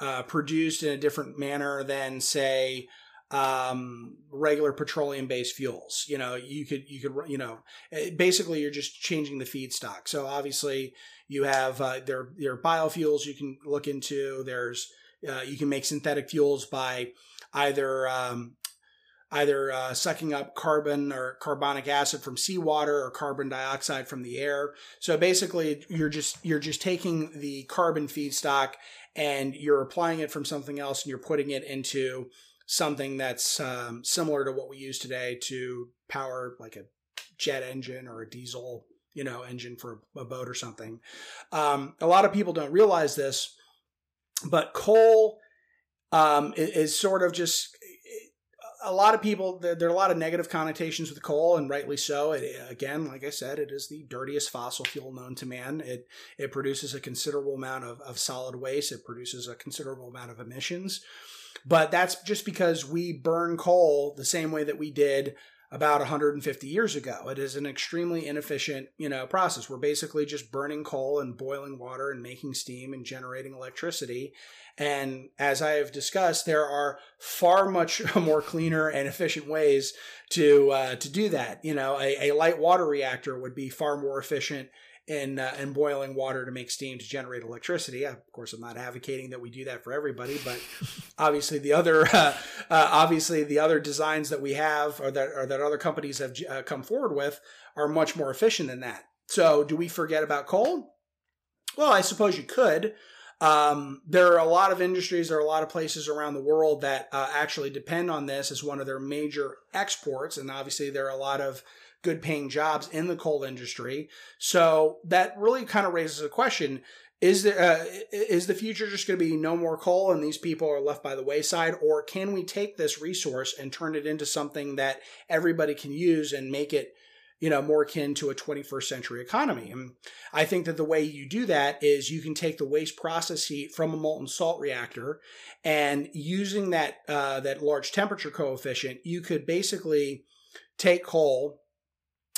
uh, produced in a different manner than, say, um, regular petroleum based fuels. You know, you could you could you know eh, basically you're just changing the feedstock. So obviously you have uh, there there are biofuels you can look into. There's uh, you can make synthetic fuels by either um, either uh, sucking up carbon or carbonic acid from seawater or carbon dioxide from the air. So basically, you're just you're just taking the carbon feedstock and you're applying it from something else and you're putting it into something that's um, similar to what we use today to power like a jet engine or a diesel you know engine for a boat or something. Um, a lot of people don't realize this but coal um, is, is, sort of just a lot of people there, there, are a lot of negative connotations with coal and rightly so. It, again like i said it is the dirtiest fossil fuel known to man. It it produces a considerable amount of, of solid waste. It produces a considerable amount of emissions but that's just because we burn coal the same way that we did about 150 years ago. It is an extremely inefficient, you know, process. We're basically just burning coal and boiling water and making steam and generating electricity. And as I have discussed, there are far much more cleaner and efficient ways to uh, to do that. You know, a, a light water reactor would be far more efficient in uh, in boiling water to make steam to generate electricity. Of course, I'm not advocating that we do that for everybody, but obviously the other uh, uh, obviously the other designs that we have or that or that other companies have uh, come forward with are much more efficient than that. So, do we forget about coal? Well, I suppose you could. Um, there are a lot of industries, there are a lot of places around the world that uh, actually depend on this as one of their major exports, and obviously there are a lot of good paying jobs in the coal industry. So that really kind of raises a question. Is the, uh, is the future just going to be no more coal and these people are left by the wayside? Or can we take this resource and turn it into something that everybody can use and make it you know, more akin to a 21st century economy. And I think that the way you do that is you can take the waste process heat from a molten salt reactor, and using that uh, that large temperature coefficient, you could basically take coal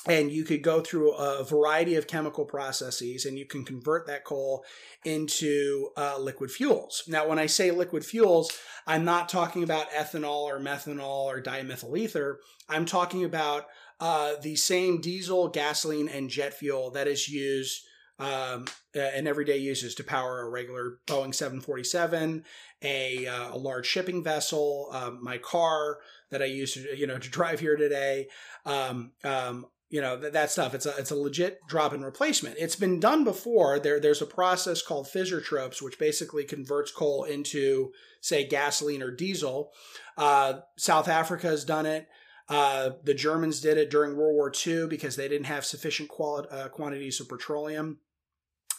and you could go through a variety of chemical processes and you can convert that coal into uh, liquid fuels. Now, when I say liquid fuels, I'm not talking about ethanol or methanol or dimethyl ether. I'm talking about uh, the same diesel, gasoline, and jet fuel that is used um, in everyday uses to power a regular Boeing 747, a, uh, a large shipping vessel, um, my car that I use to, you know, to drive here today, um, um, you know that, that stuff. It's a it's a legit drop in replacement. It's been done before. There there's a process called fischer-tropsch which basically converts coal into say gasoline or diesel. Uh, south africa has done it. Uh, the germans did it during world war ii because they didn't have sufficient quali- uh, quantities of petroleum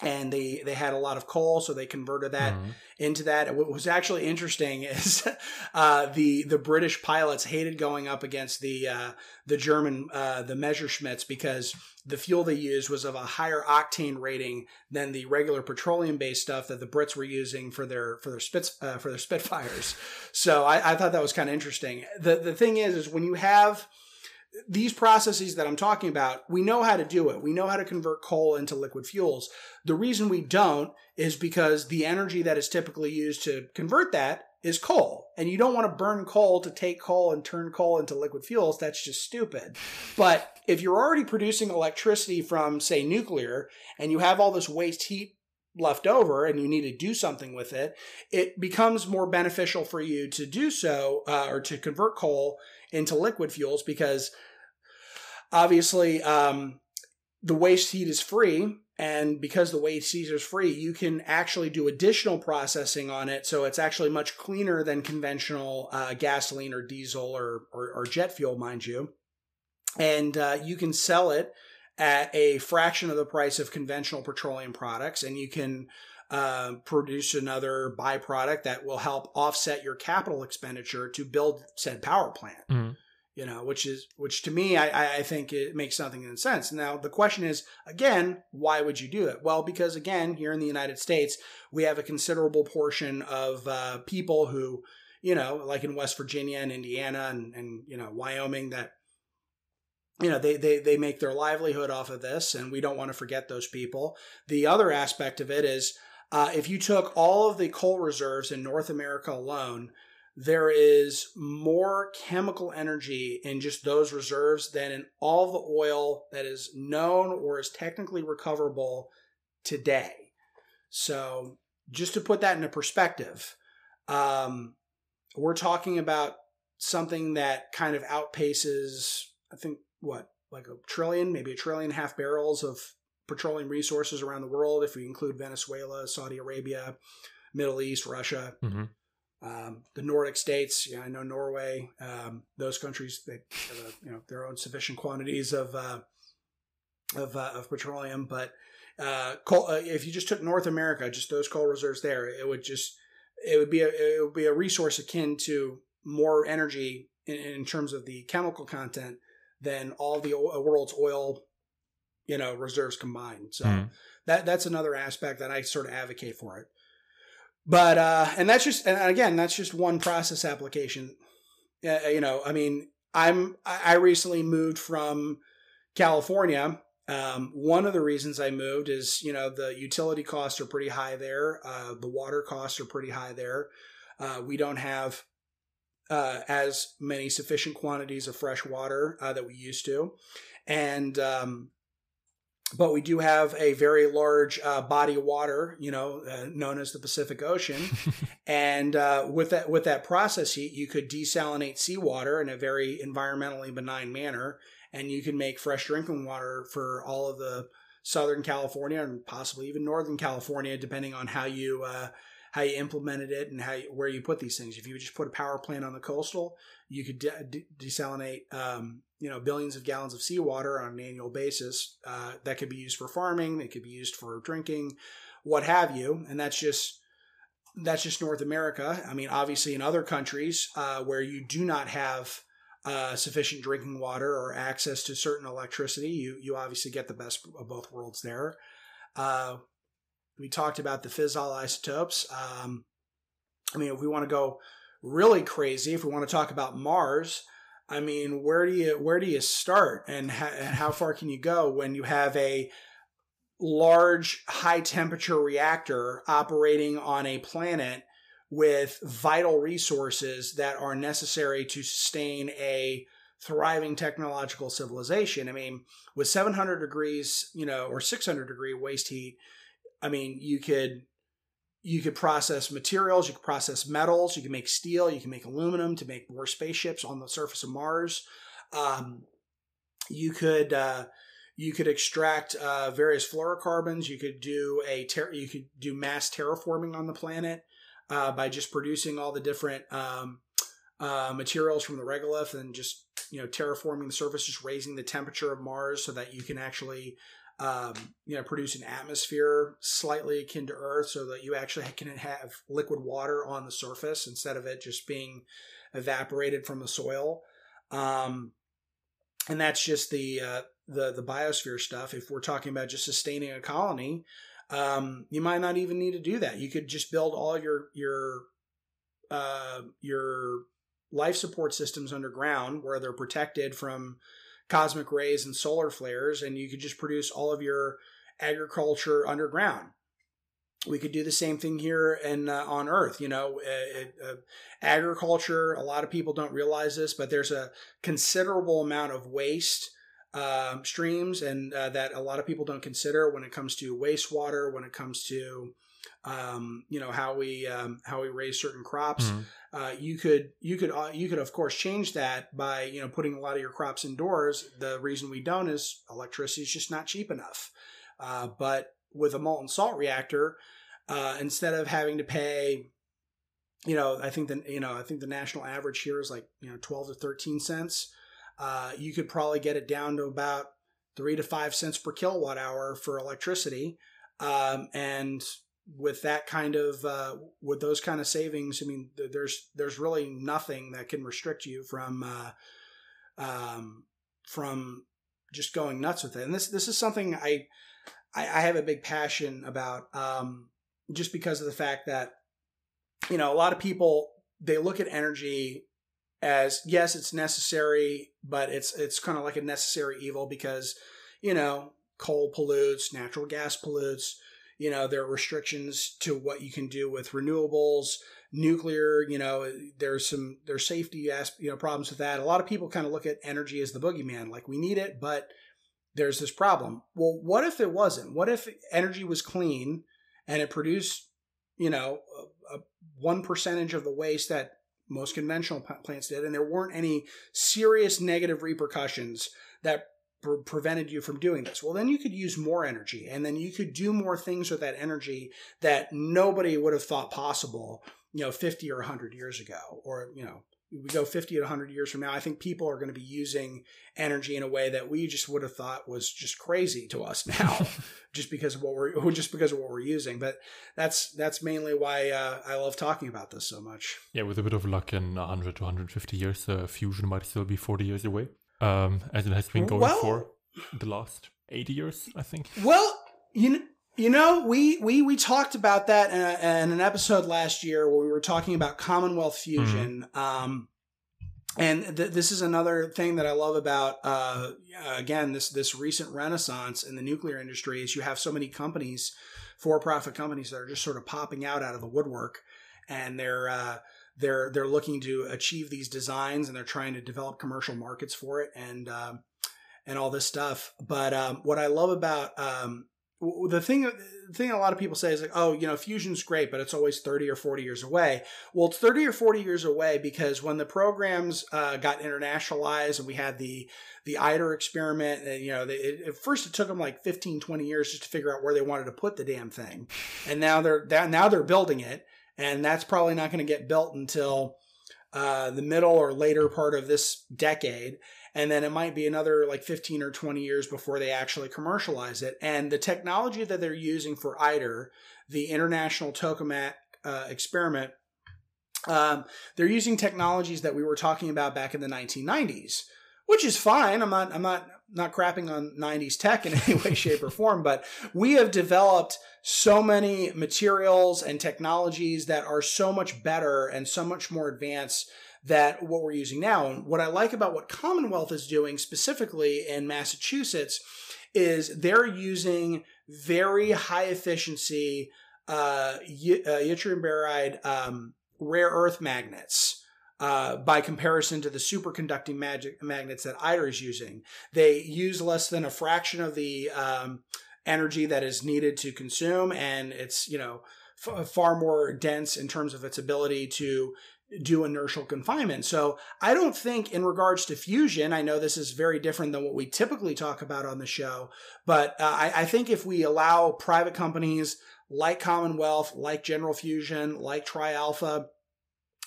and they they had a lot of coal, so they converted that mm-hmm. into that. What was actually interesting is uh, the the British pilots hated going up against the uh, the German uh, the Messerschmitts because the fuel they used was of a higher octane rating than the regular petroleum based stuff that the Brits were using for their for their spits uh, for their Spitfires. So I, I thought that was kind of interesting. the The thing is, is when you have these processes that I'm talking about, we know how to do it. We know how to convert coal into liquid fuels. The reason we don't is because the energy that is typically used to convert that is coal. And you don't want to burn coal to take coal and turn coal into liquid fuels. That's just stupid. But if you're already producing electricity from, say, nuclear, and you have all this waste heat left over and you need to do something with it, it becomes more beneficial for you to do so uh, or to convert coal into liquid fuels because obviously um, the waste heat is free and because the waste heat is free you can actually do additional processing on it so it's actually much cleaner than conventional uh, gasoline or diesel or, or, or, jet fuel mind you and uh, you can sell it at a fraction of the price of conventional petroleum products and you can uh, produce another byproduct that will help offset your capital expenditure to build said power plant. Mm-hmm. You know, which is which to me, I, I think it makes nothing in sense. Now the question is again, why would you do it? Well, because again, here in the United States, we have a considerable portion of uh, people who, you know, like in West Virginia and Indiana and, and you know Wyoming, that you know they, they they make their livelihood off of this and we don't want to forget those people the other aspect of it is uh, if you took all of the coal reserves in North America alone, there is more chemical energy in just those reserves than in all the oil that is known or is technically recoverable today. So, just to put that into perspective, um, we're talking about something that kind of outpaces, I think, what, like a trillion, maybe a trillion half barrels of petroleum resources around the world, if we include Venezuela, Saudi Arabia, Middle East, Russia. Mm-hmm. Um, the Nordic states, yeah, I know Norway, um, those countries, they have a, you know their own sufficient quantities of uh, of, uh, of petroleum. But uh, coal, uh, if you just took North America, just those coal reserves there, it would just it would be a it would be a resource akin to more energy in, in terms of the chemical content than all the world's oil you know reserves combined. So mm. that that's another aspect that I sort of advocate for it. But uh, and that's just and again that's just one process application. Uh, you know, I mean, I'm I recently moved from California. Um, one of the reasons I moved is you know the utility costs are pretty high there. Uh, the water costs are pretty high there. Uh, we don't have uh, as many sufficient quantities of fresh water uh, that we used to, and um, but we do have a very large uh, body of water, you know, uh, known as the Pacific Ocean, and uh, with that with that process heat, you could desalinate seawater in a very environmentally benign manner, and you can make fresh drinking water for all of the Southern California and possibly even Northern California, depending on how you uh, how you implemented it and how you, where you put these things. If you just put a power plant on the coastal, you could de- de- desalinate um, you know billions of gallons of seawater on an annual basis. Uh, that could be used for farming it could be used for drinking what have you. And that's just that's just north america. I mean obviously in other countries uh, where you do not have uh, sufficient drinking water or access to certain electricity you you obviously get the best of both worlds there. Uh, we talked about the fissile isotopes um, i mean if we want to go really crazy if we want to talk about mars I mean, where do you where do you start, and, ha- and how far can you go when you have a large high temperature reactor operating on a planet with vital resources that are necessary to sustain a thriving technological civilization. I mean, with 700 degrees, you know, or 600 degree waste heat, I mean, you could you could process materials, you could process metals, you can make steel, you can make aluminum to make more spaceships on the surface of Mars. Um, you could uh, you could extract uh, various fluorocarbons. You could do a ter- you could do mass terraforming on the planet uh, by just producing all the different um, uh, materials from the regolith and just you know terraforming the surface, just raising the temperature of Mars so that you can actually um, you know, produce an atmosphere slightly akin to Earth so that you actually can have liquid water on the surface instead of it just being evaporated from the soil. Um, and that's just the, uh, the, the biosphere stuff. If we're talking about just sustaining a colony, um, you might not even need to do that. You could just build all your, your, uh, your life support systems underground where they're protected from, cosmic rays and solar flares, and you could just produce all of your agriculture underground. We could do the same thing here and uh, on Earth. You know, uh, uh, agriculture. A lot of people don't realize this, but there's a considerable amount of waste um, streams, and uh, that a lot of people don't consider when it comes to wastewater, when it comes to um, you know how we um, how we raise certain crops. Mm-hmm. Uh, you could you could uh, you could of course change that by you know putting a lot of your crops indoors. The reason we don't is electricity is just not cheap enough. Uh, but with a molten salt reactor, uh, instead of having to pay, you know, I think the you know I think the national average here is like you know twelve to thirteen cents. Uh, you could probably get it down to about three to five cents per kilowatt hour for electricity. Um, and with that kind of uh, with those kind of savings, I mean, there's there's really nothing that can restrict you from uh, um, from just going nuts with it. And this this is something I I, I have a big passion about, um, just because of the fact that you know a lot of people they look at energy as yes, it's necessary, but it's it's kind of like a necessary evil because you know coal pollutes, natural gas pollutes you know there are restrictions to what you can do with renewables nuclear, you know, there's some there's safety you know problems with that. A lot of people kind of look at energy as the boogeyman, like we need it, but there's this problem. Well, what if it wasn't? What if energy was clean and it produced, you know, a, a one percentage of the waste that most conventional plants did, and there weren't any serious negative repercussions that pre- prevented you from doing this. Well, then you could use more energy, and then you could do more things with that energy that nobody would have thought possible, you know, 50 or 100 years ago, or, you know, we go 50 to 100 years from now, I think people are going to be using energy in a way that we just would have thought was just crazy to us now, just because of what we're just because of what we're using. But that's that's mainly why uh, I love talking about this so much. Yeah, with a bit of luck, in 100 to 150 years, uh, fusion might still be 40 years away, um, as it has been going well, for the last 80 years, I think. Well, you know, you know, we we we talked about that in, a, in, an episode last year where we were talking about Commonwealth fusion. Mm-hmm. Um, and th- this is another thing that I love about uh, again this this recent renaissance in the nuclear industry is you have so many companies, for profit companies that are just sort of popping out out of the woodwork, and they're uh, they're they're looking to achieve these designs and they're trying to develop commercial markets for it and um, and all this stuff. But um, what I love about um, the thing the thing a lot of people say is like oh you know fusion's great but it's always 30 or 40 years away. Well it's 30 or 40 years away because when the programs uh, got internationalized and we had the the ITER experiment and you know they, it, at first it took them like 15 20 years just to figure out where they wanted to put the damn thing. And now they're now they're building it and that's probably not going to get built until uh, the middle or later part of this decade and then it might be another like 15 or 20 years before they actually commercialize it. And the technology that they're using for ITER, the International Tokamak uh, Experiment, um, they're using technologies that we were talking about back in the 1990s, which is fine. I'm not, I'm not, not crapping on 90s tech in any way, shape, or form, but we have developed so many materials and technologies that are so much better and so much more advanced that what we're using now. And what I like about what Commonwealth is doing specifically in Massachusetts is they're using very high efficiency uh, y- uh, yttrium baride um, rare earth magnets. Uh, by comparison to the superconducting magic magnets that ITER is using, they use less than a fraction of the um, energy that is needed to consume, and it's you know f- far more dense in terms of its ability to do inertial confinement. So I don't think in regards to fusion, I know this is very different than what we typically talk about on the show, but uh, I, I think if we allow private companies like Commonwealth, like General Fusion, like TriAlpha,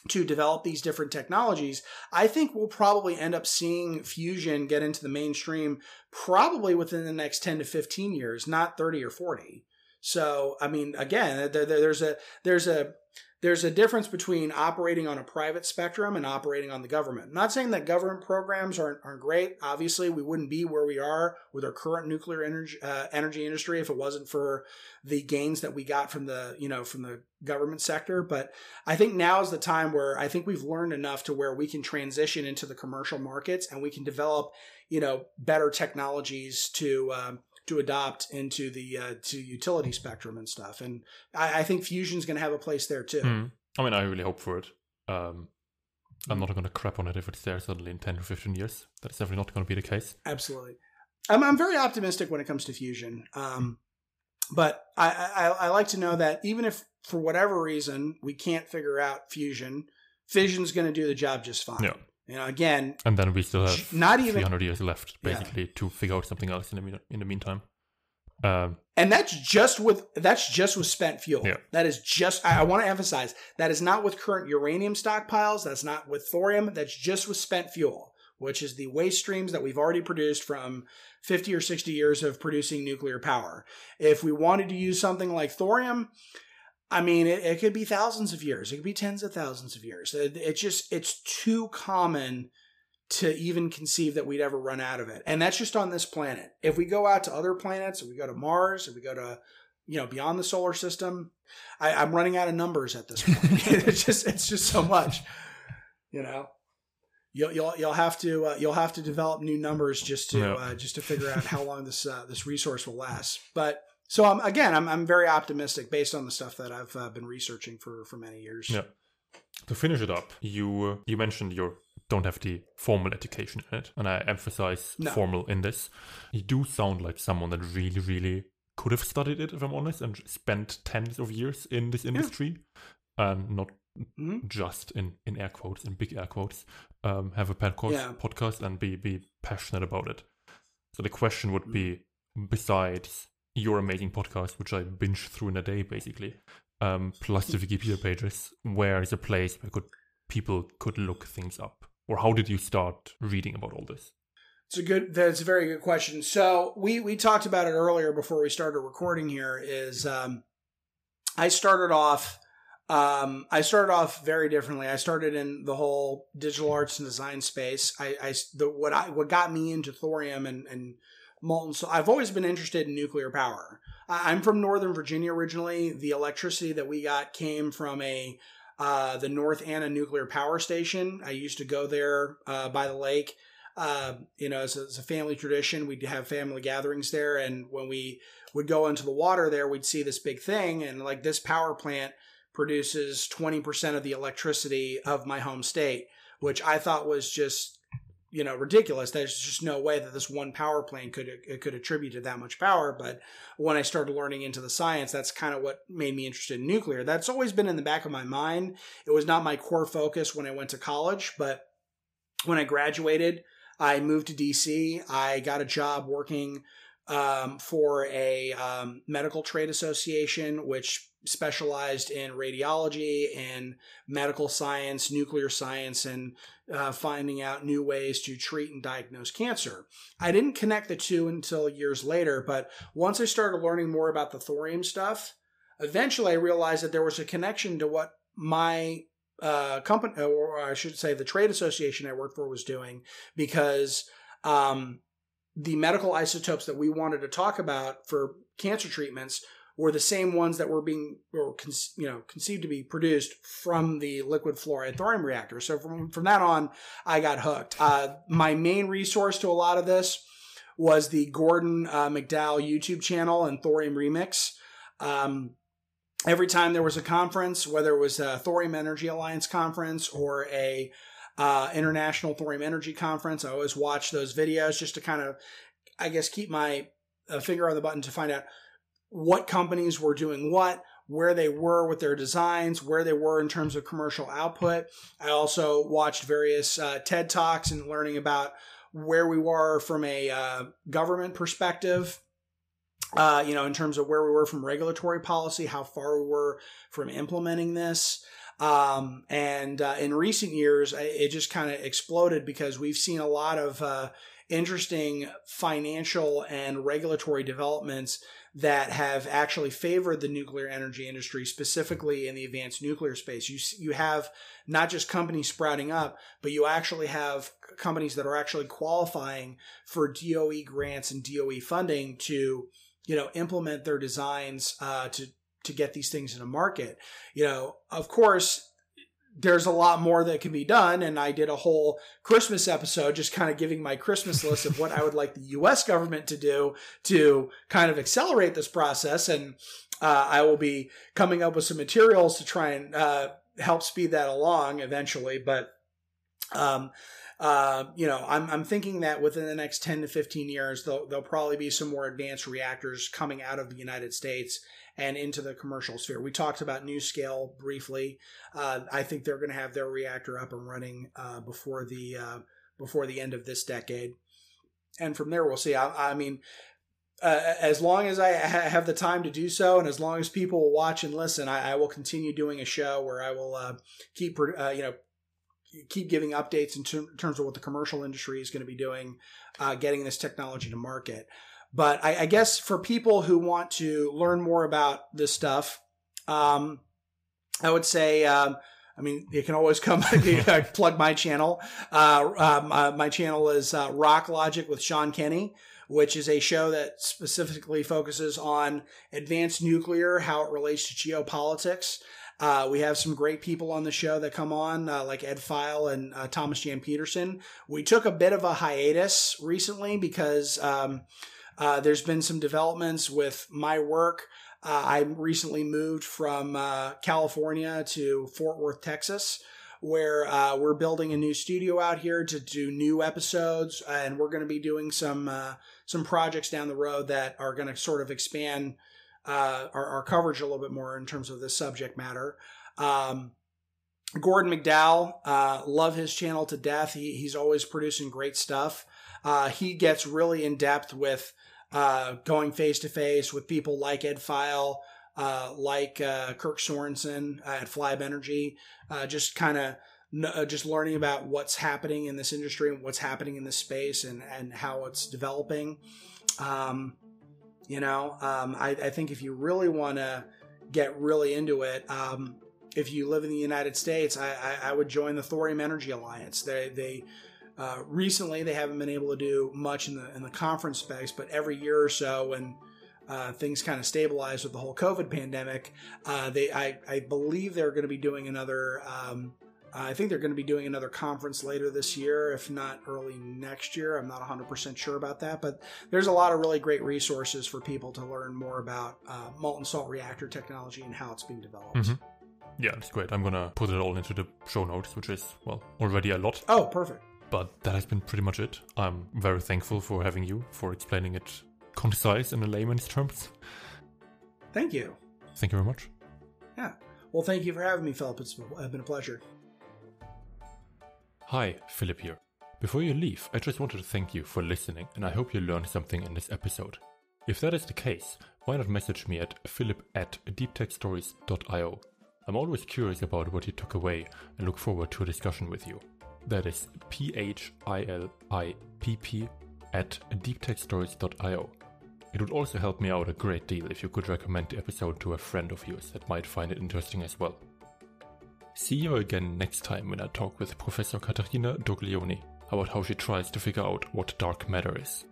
to develop these different technologies, I think we'll probably end up seeing fusion get into the mainstream probably within the next 10 to 15 years, not 30 or 40. So, I mean, again, there, there's a there's a there's a difference between operating on a private spectrum and operating on the government. I'm not saying that government programs aren't, aren't great. Obviously, we wouldn't be where we are with our current nuclear energy, uh, energy industry if it wasn't for the gains that we got from the you know from the government sector. But I think now is the time where I think we've learned enough to where we can transition into the commercial markets and we can develop you know better technologies to um, to adopt into the uh, to utility spectrum and stuff. And I, I think Fusion's going to have a place there too. Mm. I mean, I really hope for it. Um, I'm not going to crap on it if it's there suddenly in 10 to 15 years. That's definitely not going to be the case. Absolutely. I'm, I'm very optimistic when it comes to Fusion. Um, but I, I, I like to know that even if for whatever reason we can't figure out Fusion, Fission's going to do the job just fine. Yeah. You know, again, and then we still have not even 300 years left, basically, yeah. to figure out something else in the in the meantime. Um, and that's just with that's just with spent fuel. Yeah. That is just I, I want to emphasize that is not with current uranium stockpiles. That's not with thorium. That's just with spent fuel, which is the waste streams that we've already produced from 50 or 60 years of producing nuclear power. If we wanted to use something like thorium, I mean, it, it, could be thousands of years. It could be tens of thousands of years. It, it's just, it's too common to even conceive that we'd ever run out of it. And that's just on this planet. If we go out to other planets, if we go to Mars, if we go to, you know, beyond the solar system, I, I'm running out of numbers at this point. it's just, it's just so much, you know. You'll, you'll, you'll have to uh, you'll have to develop new numbers just to yeah. uh, just to figure out how long this uh, this resource will last. But so I'm again, I'm I'm very optimistic based on the stuff that I've uh, been researching for for many years. Yeah, to finish it up, you you mentioned you don't have the formal education in it, and I emphasize No. formal in this. You do sound like someone that really, really could have studied it, if I'm honest, and spent tens of years in this industry, and not Mhm. just in in air quotes, in big air quotes, um, have a podcast Yeah. podcast and be be passionate about it. So the question would be, besides your amazing podcast, which I binge through in a day, basically, um, plus the Wikipedia pages, where is a place where could people could look things up, or how did you start reading about all this? It's a good. That's a very good question. So we we talked about it earlier before we started recording. Here is um, I started off. Um, I started off very differently. I started in the whole digital arts and design space. I, I the what I what got me into thorium and and molten. So I've always been interested in nuclear power. I'm from Northern Virginia originally. The electricity that we got came from a uh, the North Anna nuclear power station. I used to go there uh, by the lake uh, you know, as a, as a family tradition, we'd have family gatherings there. And when we would go into the water there, we'd see this big thing. And like this power plant produces 20% of the electricity of my home state, which I thought was just, you know, ridiculous. There's just no way that this one power plant could, could attribute to that much power. But when I started learning into the science, that's kind of what made me interested in nuclear. That's always been in the back of my mind. It was not my core focus when I went to college, but when I graduated, I moved to DC. I got a job working um, for a um, medical trade association, which specialized in radiology and medical science, nuclear science, and uh, finding out new ways to treat and diagnose cancer. I didn't connect the two until years later, but once I started learning more about the thorium stuff, eventually I realized that there was a connection to what my uh, company, or I should say, the trade association I worked for was doing, because um, the medical isotopes that we wanted to talk about for cancer treatments were the same ones that were being, or con- you know, conceived to be produced from the liquid fluoride thorium reactor. So from from that on, I got hooked. Uh, my main resource to a lot of this was the Gordon uh, McDowell YouTube channel and Thorium Remix. Um, every time there was a conference, whether it was a Thorium Energy Alliance conference or a uh, International Thorium Energy conference, I always watch those videos just to kind of, I guess, keep my uh, finger on the button to find out what companies were doing what, where they were with their designs, where they were in terms of commercial output. I also watched various uh, TED Talks and learning about where we were from a uh, government perspective uh, you know, in terms of where we were from regulatory policy, how far we were from implementing this. Um, and uh, in recent years, it just kind of exploded because we've seen a lot of uh, interesting financial and regulatory developments that have actually favored the nuclear energy industry, specifically in the advanced nuclear space. You you have not just companies sprouting up, but you actually have companies that are actually qualifying for DOE grants and DOE funding to you know implement their designs uh, to to get these things into market. You know, of course, there's a lot more that can be done, and I did a whole Christmas episode just kind of giving my Christmas list of what I would like the U.S. government to do to kind of accelerate this process, and uh, I will be coming up with some materials to try and uh, help speed that along eventually, but. Um, uh, you know, I'm, I'm thinking that within the next 10 to 15 years, there'll, there'll probably be some more advanced reactors coming out of the United States and into the commercial sphere. We talked about NuScale briefly. Uh, I think they're going to have their reactor up and running uh, before the uh, before the end of this decade, and from there we'll see. I, I mean, uh, as long as I ha- have the time to do so, and as long as people will watch and listen, I, I will continue doing a show where I will uh, keep uh, you know keep giving updates in, ter- terms of what the commercial industry is going to be doing, getting this technology to market. But I, I, guess for people who want to learn more about this stuff, um, I would say, um, I mean, you can always come plug my channel. Uh, um, uh, my channel is uh, Rock Logic with Sean Kenny, which is a show that specifically focuses on advanced nuclear, how it relates to geopolitics. Uh, we have some great people on the show that come on, uh, like Ed Pheil and uh, Thomas Jam Pedersen. We took a bit of a hiatus recently because um, Uh, there's been some developments with my work. Uh, I recently moved from uh, California to Fort Worth, Texas, where uh, we're building a new studio out here to do new episodes, and we're going to be doing some uh, some projects down the road that are going to sort of expand our, our, coverage a little bit more in terms of this subject matter. Um, Gordon McDowell, uh, love his channel to death. He, he's always producing great stuff. Uh, he gets really in depth with uh, going face to face with people like Ed Pheil, uh, like uh, Kirk Sorensen at Flibe Energy, uh, just kind of just learning about what's happening in this industry and what's happening in this space and, and how it's developing. Um, you know, um, I, I, think if you really want to get really into it, um, if you live in the United States, I, I, I, would join the Thorium Energy Alliance. They, they uh, recently they haven't been able to do much in the in the conference space, but every year or so, when uh, things kind of stabilize with the whole COVID pandemic, uh, they I, I believe they're going to be doing another. Um, I think they're going to be doing another conference later this year, if not early next year. I'm not 100% sure about that, but there's a lot of really great resources for people to learn more about uh, molten salt reactor technology and how it's being developed. Mm-hmm. Yeah, that's great. I'm gonna put it all into the show notes, which is, well, already a lot. Oh, perfect. But that has been pretty much it. I'm very thankful for having you, for explaining it concise in a layman's terms. Thank you. Thank you very much. Yeah. Well, thank you for having me, Philipp. It's been a pleasure. Hi, Philipp here. Before you leave, I just wanted to thank you for listening, and I hope you learned something in this episode. If that is the case, why not message me at philipp at deeptechstories.io I'm always curious about what you took away and look forward to a discussion with you. That is P H I L I P P at deeptechstories.io. It would also help me out a great deal if you could recommend the episode to a friend of yours that might find it interesting as well. See you again next time when I talk with Professor Caterina Doglioni about how she tries to figure out what dark matter is.